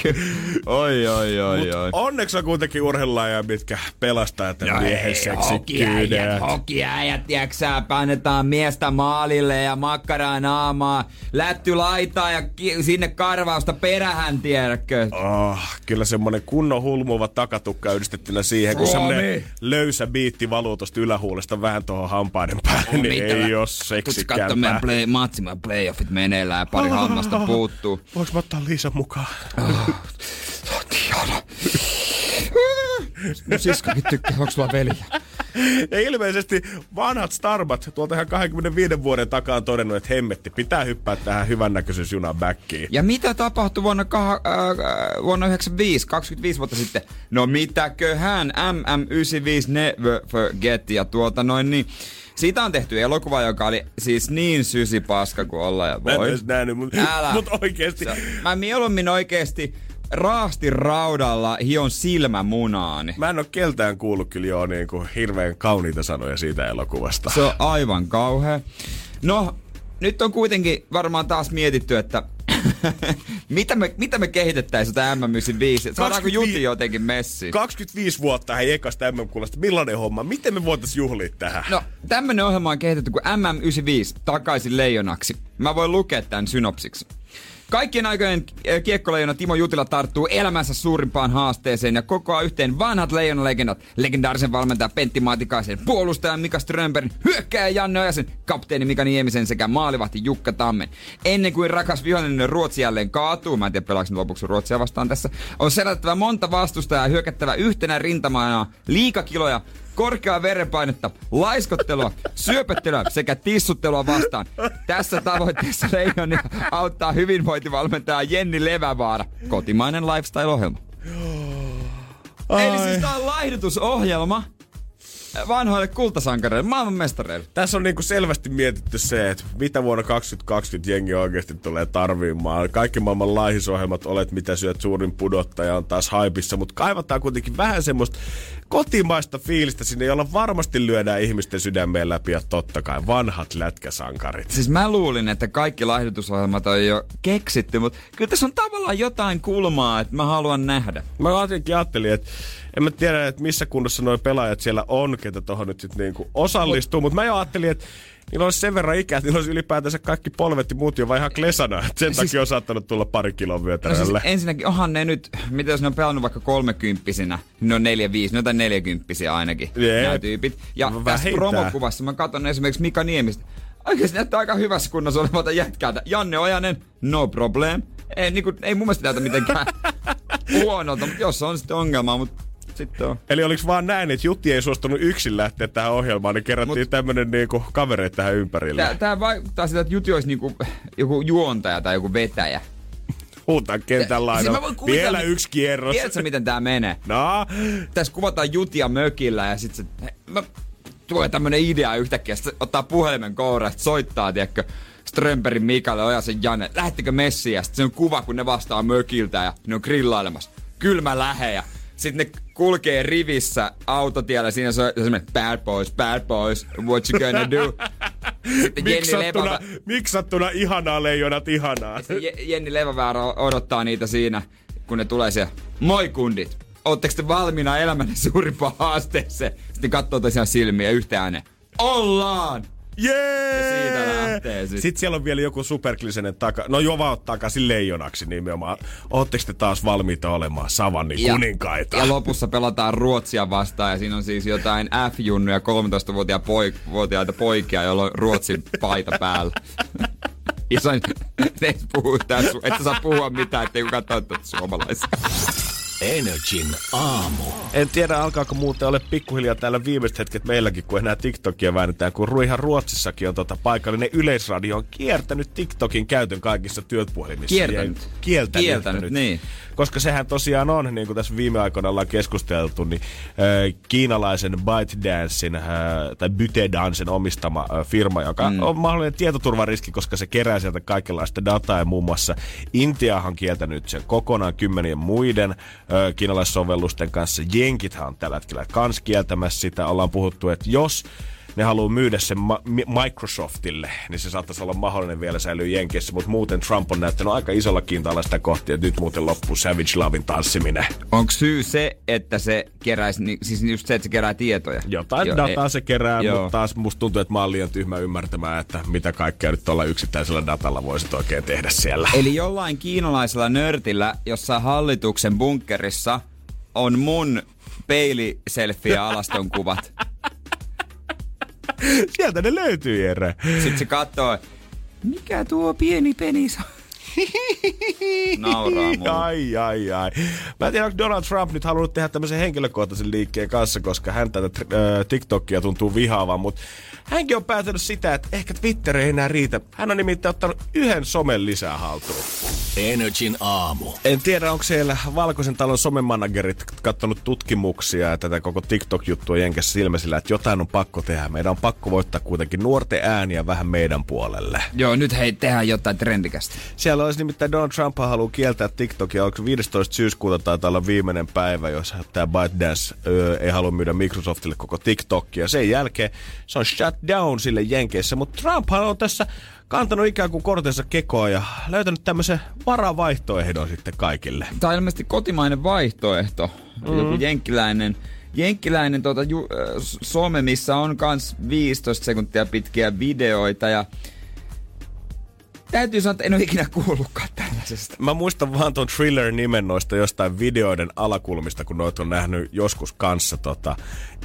oi, oi, oi, oi. onneksi on kuitenkin urheilulaajia, mitkä pelastaa tämän no miehen seksikkyyden. Hokiäijät, tiiäksä, painetaan miestä maalille ja makkaraa naamaa, lätty laitaa ja ki- sinne karvausta perähän, tiedätkö? Oh, kyllä semmonen semmonen kunnon hulmuva takatukka yhdistettynä siihen, kun semmonen löysä biitti valuu tosta ylähuulesta vähän tuohon hampaiden päälle, oh, niin mitä? ei oo seksikämpää. Katso meidän play, matsimme playoffit meneillään ja pari oh, hammasta puuttuu. Voinko mä ottaa Liisa mukaan? Oh, No siskokin tykkää, onks sulla veliä? Ja ilmeisesti vanhat starbat tuolta ihan 25 vuoden takaa on todennut, että hemmetti, pitää hyppää tähän hyvännäköisyysjunan backiin. Ja mitä tapahtui vuonna, kah- äh, vuonna 95, 25 vuotta sitten? No mitäköhän, MM95 Never Forget ja tuota noin niin. Siitä on tehty elokuva, joka oli siis niin sysi paska kuin olla ja voi. Mä en nähnyt, mutta mut oikeesti. Mä mieluummin oikeesti raasti raudalla hion silmämunaani. Mä en oo keltään kuullut kyllä joo niin kuin hirveän kauniita sanoja siitä elokuvasta. Se on aivan kauhea. No, nyt on kuitenkin varmaan taas mietitty, että mitä, me, mitä me kehitettäisiin sitä M95? Saadaanko Juti jotenkin messi? 25 vuotta hei ekasta MM-kullasta. Millainen homma? Miten me voitais juhlia tähän? No, tämmönen ohjelma on kehitetty kuin MM95 takaisin leijonaksi. Mä voin lukea tämän synopsiksi. Kaikkien aikojen kiekkoleijona Timo Jutila tarttuu elämänsä suurimpaan haasteeseen ja kokoaa yhteen vanhat leijonalegendat. Legendaarisen valmentaja Pentti Maatikaisen, puolustaja Mika Strömberg, hyökkääjä Janne Ojasen, kapteeni Mika Niemisen sekä maalivahti Jukka Tammen. Ennen kuin rakas vihollinen Ruotsi jälleen kaatuu, mä en tiedä pelaako lopuksi Ruotsia vastaan tässä, on selättävä monta vastustajaa ja hyökättävä yhtenä rintamana liikakiloja korkeaa verenpainetta, laiskottelua, syöpöttelyä sekä tissuttelua vastaan. Tässä tavoitteessa Leijonia auttaa hyvinvointivalmentaja Jenni Levävaara, kotimainen lifestyle-ohjelma. Eli siis tää on laihdutusohjelma vanhoille kultasankareille, maailmanmestareille. Tässä on niinku selvästi mietitty se, että mitä vuonna 2020 jengi oikeasti tulee tarvimaan. Kaikki maailman laihisohjelmat, olet mitä syöt, suurin pudottaja on taas haipissa, mutta kaivataan kuitenkin vähän semmoista kotimaista fiilistä sinne, jolla varmasti lyödään ihmisten sydämeen läpi ja totta kai vanhat lätkäsankarit. Siis mä luulin, että kaikki laihdutusohjelmat on jo keksitty, mutta kyllä tässä on tavallaan jotain kulmaa, että mä haluan nähdä. Mä jotenkin ajattelin, että en mä tiedä, että missä kunnossa nuo pelaajat siellä on, ketä tuohon nyt sitten niinku osallistuu, mutta mä jo ajattelin, että niillä olisi sen verran ikää, että niillä olisi ylipäätänsä kaikki polvet ja muut jo vaan ihan klesana. Et sen siis, takia on saattanut tulla pari kilon vyötärölle. No siis ensinnäkin, onhan ne nyt, mitä jos ne on pelannut vaikka kolmekymppisinä, niin ne on neljä, viisi, ne on neljäkymppisiä ainakin, Jeep. nämä tyypit. Ja Vähintään. tässä promokuvassa mä katson esimerkiksi Mika Niemistä. Oikeasti näyttää aika hyvässä kunnossa olevalta jätkältä. Janne Ojanen, no problem. Ei, niin kuin, ei mun mielestä näytä mitenkään huonolta, mutta jos on sitten ongelma, mutta sitten on. Eli oliko vaan näin, että Jutti ei suostunut yksin lähteä tähän ohjelmaan, niin kerättiin Mut, tämmönen niinku kavereita tähän ympärille. Tää, tää vaikuttaa sitä, että Jutti olisi niinku joku juontaja tai joku vetäjä. Huutaan kentän laidalla. Siis Vielä mi- yksi kierros. Tiedätkö, miten tää menee? No? Tässä kuvataan Jutia mökillä ja sitten se... Mä, tulee tämmönen idea yhtäkkiä, sitten ottaa puhelimen kouraan, soittaa, tiedätkö, Strömperin Mikalle, Ojasen Janne, lähettekö messiä? Sitten se on kuva, kun ne vastaa mökiltä ja ne on grillailemassa. Kylmä lähejä sitten ne kulkee rivissä autotiellä, siinä se on semmoinen bad boys, bad boys, what you gonna do? Sitten Levävä... Miksattuna ihanaa leijonat ihanaa. Jenni Leväväärä odottaa niitä siinä, kun ne tulee siellä. Moi kundit, ootteko te valmiina elämänne suurimpaan haasteeseen? Sitten katsoo tosiaan silmiä yhteen ääneen. Ollaan! Jee! Ja siitä lähtee sit. Sitten siellä on vielä joku superklisenen taka... No jo vaan takaisin leijonaksi nimenomaan. Ootteko te taas valmiita olemaan savannin ja, kuninkaita? Ja lopussa pelataan Ruotsia vastaan ja siinä on siis jotain F-junnuja 13-vuotiaita poik- poikia, joilla on Ruotsin paita päällä. Isoin, et puhu tässä, että saa puhua mitään, ettei kukaan toivottavasti suomalaisia. Energin aamu. En tiedä, alkaako muuten ole pikkuhiljaa täällä viimeiset hetket meilläkin, kun enää TikTokia väännetään, kun Ruihan Ruotsissakin on tota paikallinen yleisradio on kiertänyt TikTokin käytön kaikissa työpuhelimissa. Kiertänyt. Kieltänyt. Kieltänyt, niin. Koska sehän tosiaan on, niin kuin tässä viime aikoina ollaan keskusteltu, niin äh, kiinalaisen ByteDancein äh, tai ByteDancen omistama äh, firma, joka mm. on mahdollinen tietoturvariski, koska se kerää sieltä kaikenlaista dataa ja muun muassa Intiahan on kieltänyt sen kokonaan kymmenien muiden äh, kiinalaissovellusten kanssa. Jenkithän on tällä hetkellä kans kieltämässä sitä. Ollaan puhuttu, että jos ne haluaa myydä sen ma- Microsoftille, niin se saattaisi olla mahdollinen vielä säilyä Jenkeissä, mutta muuten Trump on näyttänyt aika isolla kiintaalla sitä kohti, että nyt muuten loppuu Savage Lovin tanssiminen. Onko syy se, että se keräisi, niin, siis just se, että se kerää tietoja? Jotain jo, dataa ei, se kerää, joo. mutta taas musta tuntuu, että mä oon liian tyhmä ymmärtämään, että mitä kaikkea nyt tuolla yksittäisellä datalla voisit oikein tehdä siellä. Eli jollain kiinalaisella nörtillä, jossa hallituksen bunkerissa on mun peiliselfie alaston kuvat. Sieltä ne löytyy, Jere. Sitten se katsoo, mikä tuo pieni penis on? Nauraa mulle. Ai, ai, ai. Mä en tiedä, onko Donald Trump nyt halunnut tehdä tämmöisen henkilökohtaisen liikkeen kanssa, koska hän tätä äh, TikTokia tuntuu vihaavan, mutta hänkin on päätänyt sitä, että ehkä Twitter ei enää riitä. Hän on nimittäin ottanut yhden somen lisää haltuun. Energin aamu. En tiedä, onko siellä Valkoisen talon somemanagerit katsonut tutkimuksia ja tätä koko TikTok-juttua jenkessä silmäsillä, että jotain on pakko tehdä. Meidän on pakko voittaa kuitenkin nuorten ääniä vähän meidän puolelle. Joo, nyt hei, tehdään jotain trendikästä. Siellä olisi nimittäin Donald Trump haluaa kieltää TikTokia. Onko 15. syyskuuta taitaa olla viimeinen päivä, jos tämä ByteDance öö, ei halua myydä Microsoftille koko TikTokia. Sen jälkeen se on shut down sille jenkeissä, mutta Trump on tässä kantanut ikään kuin kortensa kekoa ja löytänyt tämmöisen varavaihtoehdon sitten kaikille. Tämä on ilmeisesti kotimainen vaihtoehto. Mm. Joku jenkkiläinen jenkkiläinen tuota, ju, äh, some, missä on kans 15 sekuntia pitkiä videoita ja täytyy sanoa, että en ole ikinä kuullutkaan. Tällaisesta. Mä muistan vaan ton thriller-nimen noista jostain videoiden alakulmista, kun noit on nähnyt joskus kanssa tota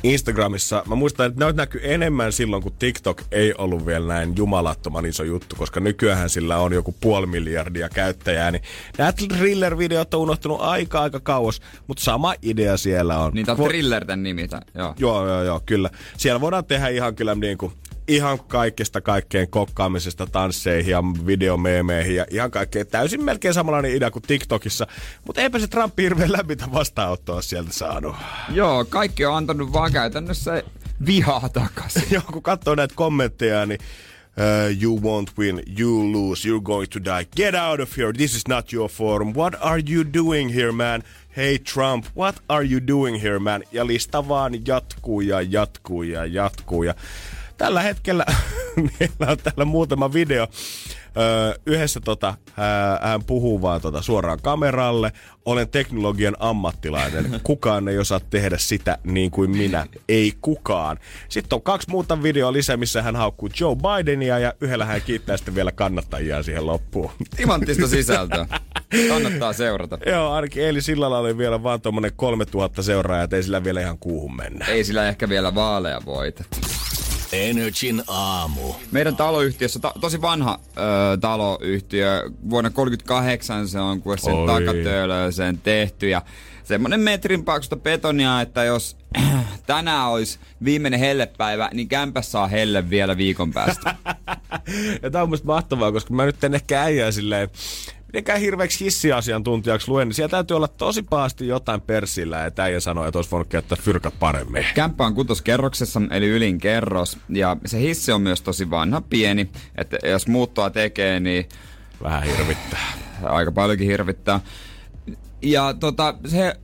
Instagramissa. Mä muistan, että noit näkyy enemmän silloin, kun TikTok ei ollut vielä näin jumalattoman iso juttu, koska nykyään sillä on joku puoli miljardia käyttäjää, niin nämä thriller-videot on unohtunut aika aika kauas, mutta sama idea siellä on. Niin tää on thriller tän nimi, joo. Joo, joo, joo, kyllä. Siellä voidaan tehdä ihan kyllä niin kuin ihan kaikesta kaikkeen kokkaamisesta tansseihin ja videomeemeihin ja ihan kaikkeen. Täysin melkein samanlainen idea kuin TikTokissa, mutta eipä se Trump hirveän lämpitä vastaanottoa sieltä saanut. Joo, kaikki on antanut vaan käytännössä vihaa takaisin. Joo, kun katsoo näitä kommentteja, niin Uh, you won't win, you lose, you're going to die. Get out of here, this is not your forum. What are you doing here, man? Hey Trump, what are you doing here, man? Ja lista vaan jatkuu ja jatkuu ja jatkuu. Ja tällä hetkellä meillä on täällä muutama video. Öö, yhdessä tota, hän puhuu vaan tota suoraan kameralle. Olen teknologian ammattilainen. Kukaan ei osaa tehdä sitä niin kuin minä. Ei kukaan. Sitten on kaksi muuta videoa lisää, missä hän haukkuu Joe Bidenia ja yhdellä hän kiittää sitten vielä kannattajia siihen loppuun. Timanttista sisältöä. Kannattaa seurata. Joo, ainakin Eili Sillalla oli vielä vaan tuommoinen 3000 seuraajaa, ei sillä vielä ihan kuuhun mennä. Ei sillä ehkä vielä vaaleja voitettu. Energin aamu. Meidän taloyhtiössä, ta- tosi vanha ö, taloyhtiö, vuonna 38 se on, kun sen Oi. takatöölöön tehty ja semmonen metrin paksusta betonia, että jos tänään olisi viimeinen hellepäivä, niin kämpässä saa helle vielä viikon päästä. Ja tää on musta mahtavaa, koska mä nyt en ehkä äijää silleen, mitenkään hirveäksi hissiasiantuntijaksi luen, niin siellä täytyy olla tosi pahasti jotain persillä, että äijä sanoo, että olisi voinut käyttää fyrkat paremmin. Kämppä on kutoskerroksessa, eli ylin kerros, ja se hissi on myös tosi vanha, pieni, että jos muuttoa tekee, niin Vähän hirvittää. aika paljonkin hirvittää. Ja tota, se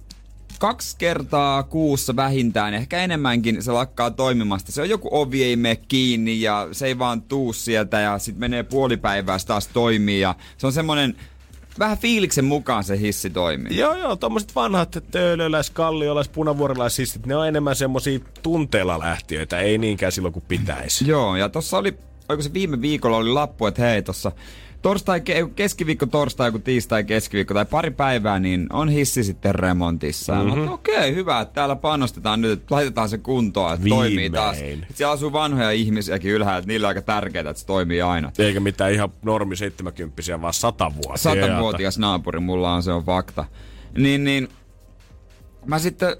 kaksi kertaa kuussa vähintään, ehkä enemmänkin se lakkaa toimimasta. Se on joku ovi ei mene kiinni ja se ei vaan tuu sieltä ja sitten menee puolipäivää se taas toimii ja se on semmonen vähän fiiliksen mukaan se hissi toimii. Joo, joo, tommoset vanhat töölöläis, kalliolais, punavuorilaishissit, ne on enemmän semmosia tunteella lähtiöitä, ei niinkään silloin kun pitäisi. Joo, ja tossa oli, oliko se viime viikolla oli lappu, että hei tossa torstai, ke- keskiviikko, torstai, kun tiistai, keskiviikko tai pari päivää, niin on hissi sitten remontissa. Mm-hmm. Mhm. Okei, okay, hyvä, että täällä panostetaan nyt, että laitetaan se kuntoon, että Viimein. toimii taas. Sitten siellä asuu vanhoja ihmisiäkin ylhäällä, että niillä on aika tärkeää, että se toimii aina. Eikä mitään ihan normi 70 vaan 100 vuotta. Satavuotias naapuri mulla on, se on fakta. Niin, niin mä sitten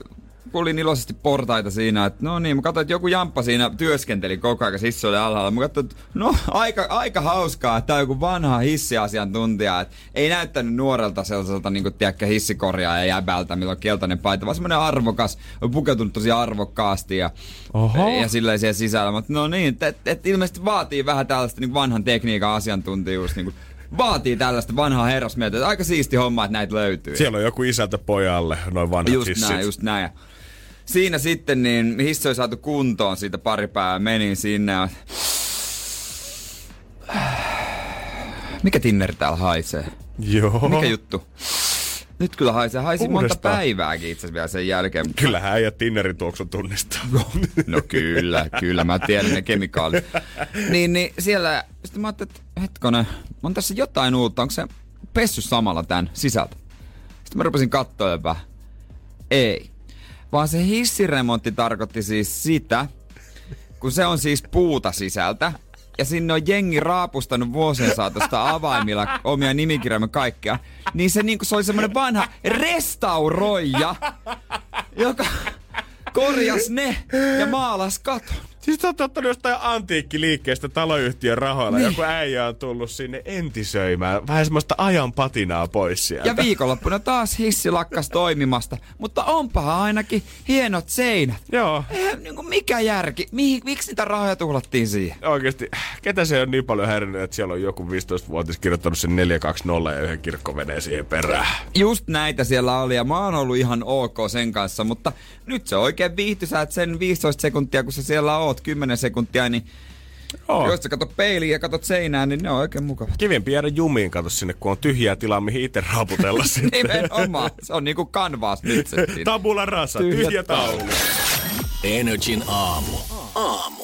kuulin iloisesti portaita siinä, että no niin, mä katsoin, että joku jamppa siinä työskenteli koko ajan, hissi oli alhaalla. Mä katsoin, että no aika, aika hauskaa, että tää on joku vanha hissiasiantuntija, että ei näyttänyt nuorelta sellaiselta niin kuin, tiedäkö, hissikorjaa ja jäbältä, millä on keltainen paita, vaan semmoinen arvokas, pukeutunut tosi arvokkaasti ja, Oho. ja silleen siellä sisällä. Mutta no niin, että et, et ilmeisesti vaatii vähän tällaista niin vanhan tekniikan asiantuntijuus, niin kuin, vaatii tällaista vanhaa herrasmieltä. Aika siisti homma, että näitä löytyy. Siellä on joku isältä pojalle, noin vanhat Just hissit. näin, just näin. Ja Siinä sitten niin hissi oli saatu kuntoon siitä pari päivää. Menin sinne ja... Mikä tinneri täällä haisee? Joo. Mikä juttu? Nyt kyllä haisee. Haisi monta päivääkin itse vielä sen jälkeen. mutta- Kyllähän äijät Tinnerin tuoksun tunnistaa. No kyllä, kyllä. Mä tiedän ne kemikaalit. Niin, niin siellä... Sitten mä ajattelin, että hetkonen, on tässä jotain uutta. Onko se pessy samalla tän sisältä? Sitten mä rupesin katsoa jopa. Ei. Vaan se hissiremontti tarkoitti siis sitä, kun se on siis puuta sisältä, ja sinne on jengi raapustanut vuosien saatosta avaimilla omia nimikirjoja kaikkea, niin se, niin se oli semmoinen vanha restauroija, joka korjas ne ja maalas katon. Siis sä oot ottanut jostain antiikkiliikkeestä taloyhtiön rahoilla. Niin. Joku äijä on tullut sinne entisöimään. Vähän semmoista ajan patinaa pois sieltä. Ja viikonloppuna taas hissi lakkas toimimasta, mutta onpahan ainakin hienot seinät. Joo. Eihän niinku mikä järki, Mihin, miksi niitä rahoja tuhlattiin siihen? Oikeesti, ketä se on niin paljon häirinnyt, että siellä on joku 15-vuotias kirjoittanut sen 420 ja yhden kirkkoveneen siihen perään. Just näitä siellä oli ja mä oon ollut ihan ok sen kanssa, mutta nyt se oikein viihtysää, että sen 15 sekuntia, kun sä siellä oot, 10 sekuntia, niin Oo. jos sä katsot peiliin ja katsot seinään, niin ne on oikein mukavat. Kivempi jäädä jumiin, kato sinne, kun on tyhjää tilaa, mihin itse raaputella sitten. Nimenomaan, se on niinku kanvaas nyt se. Tabula rasa, Tyhjä tyhjä taulu. Energin aamu. Aamu.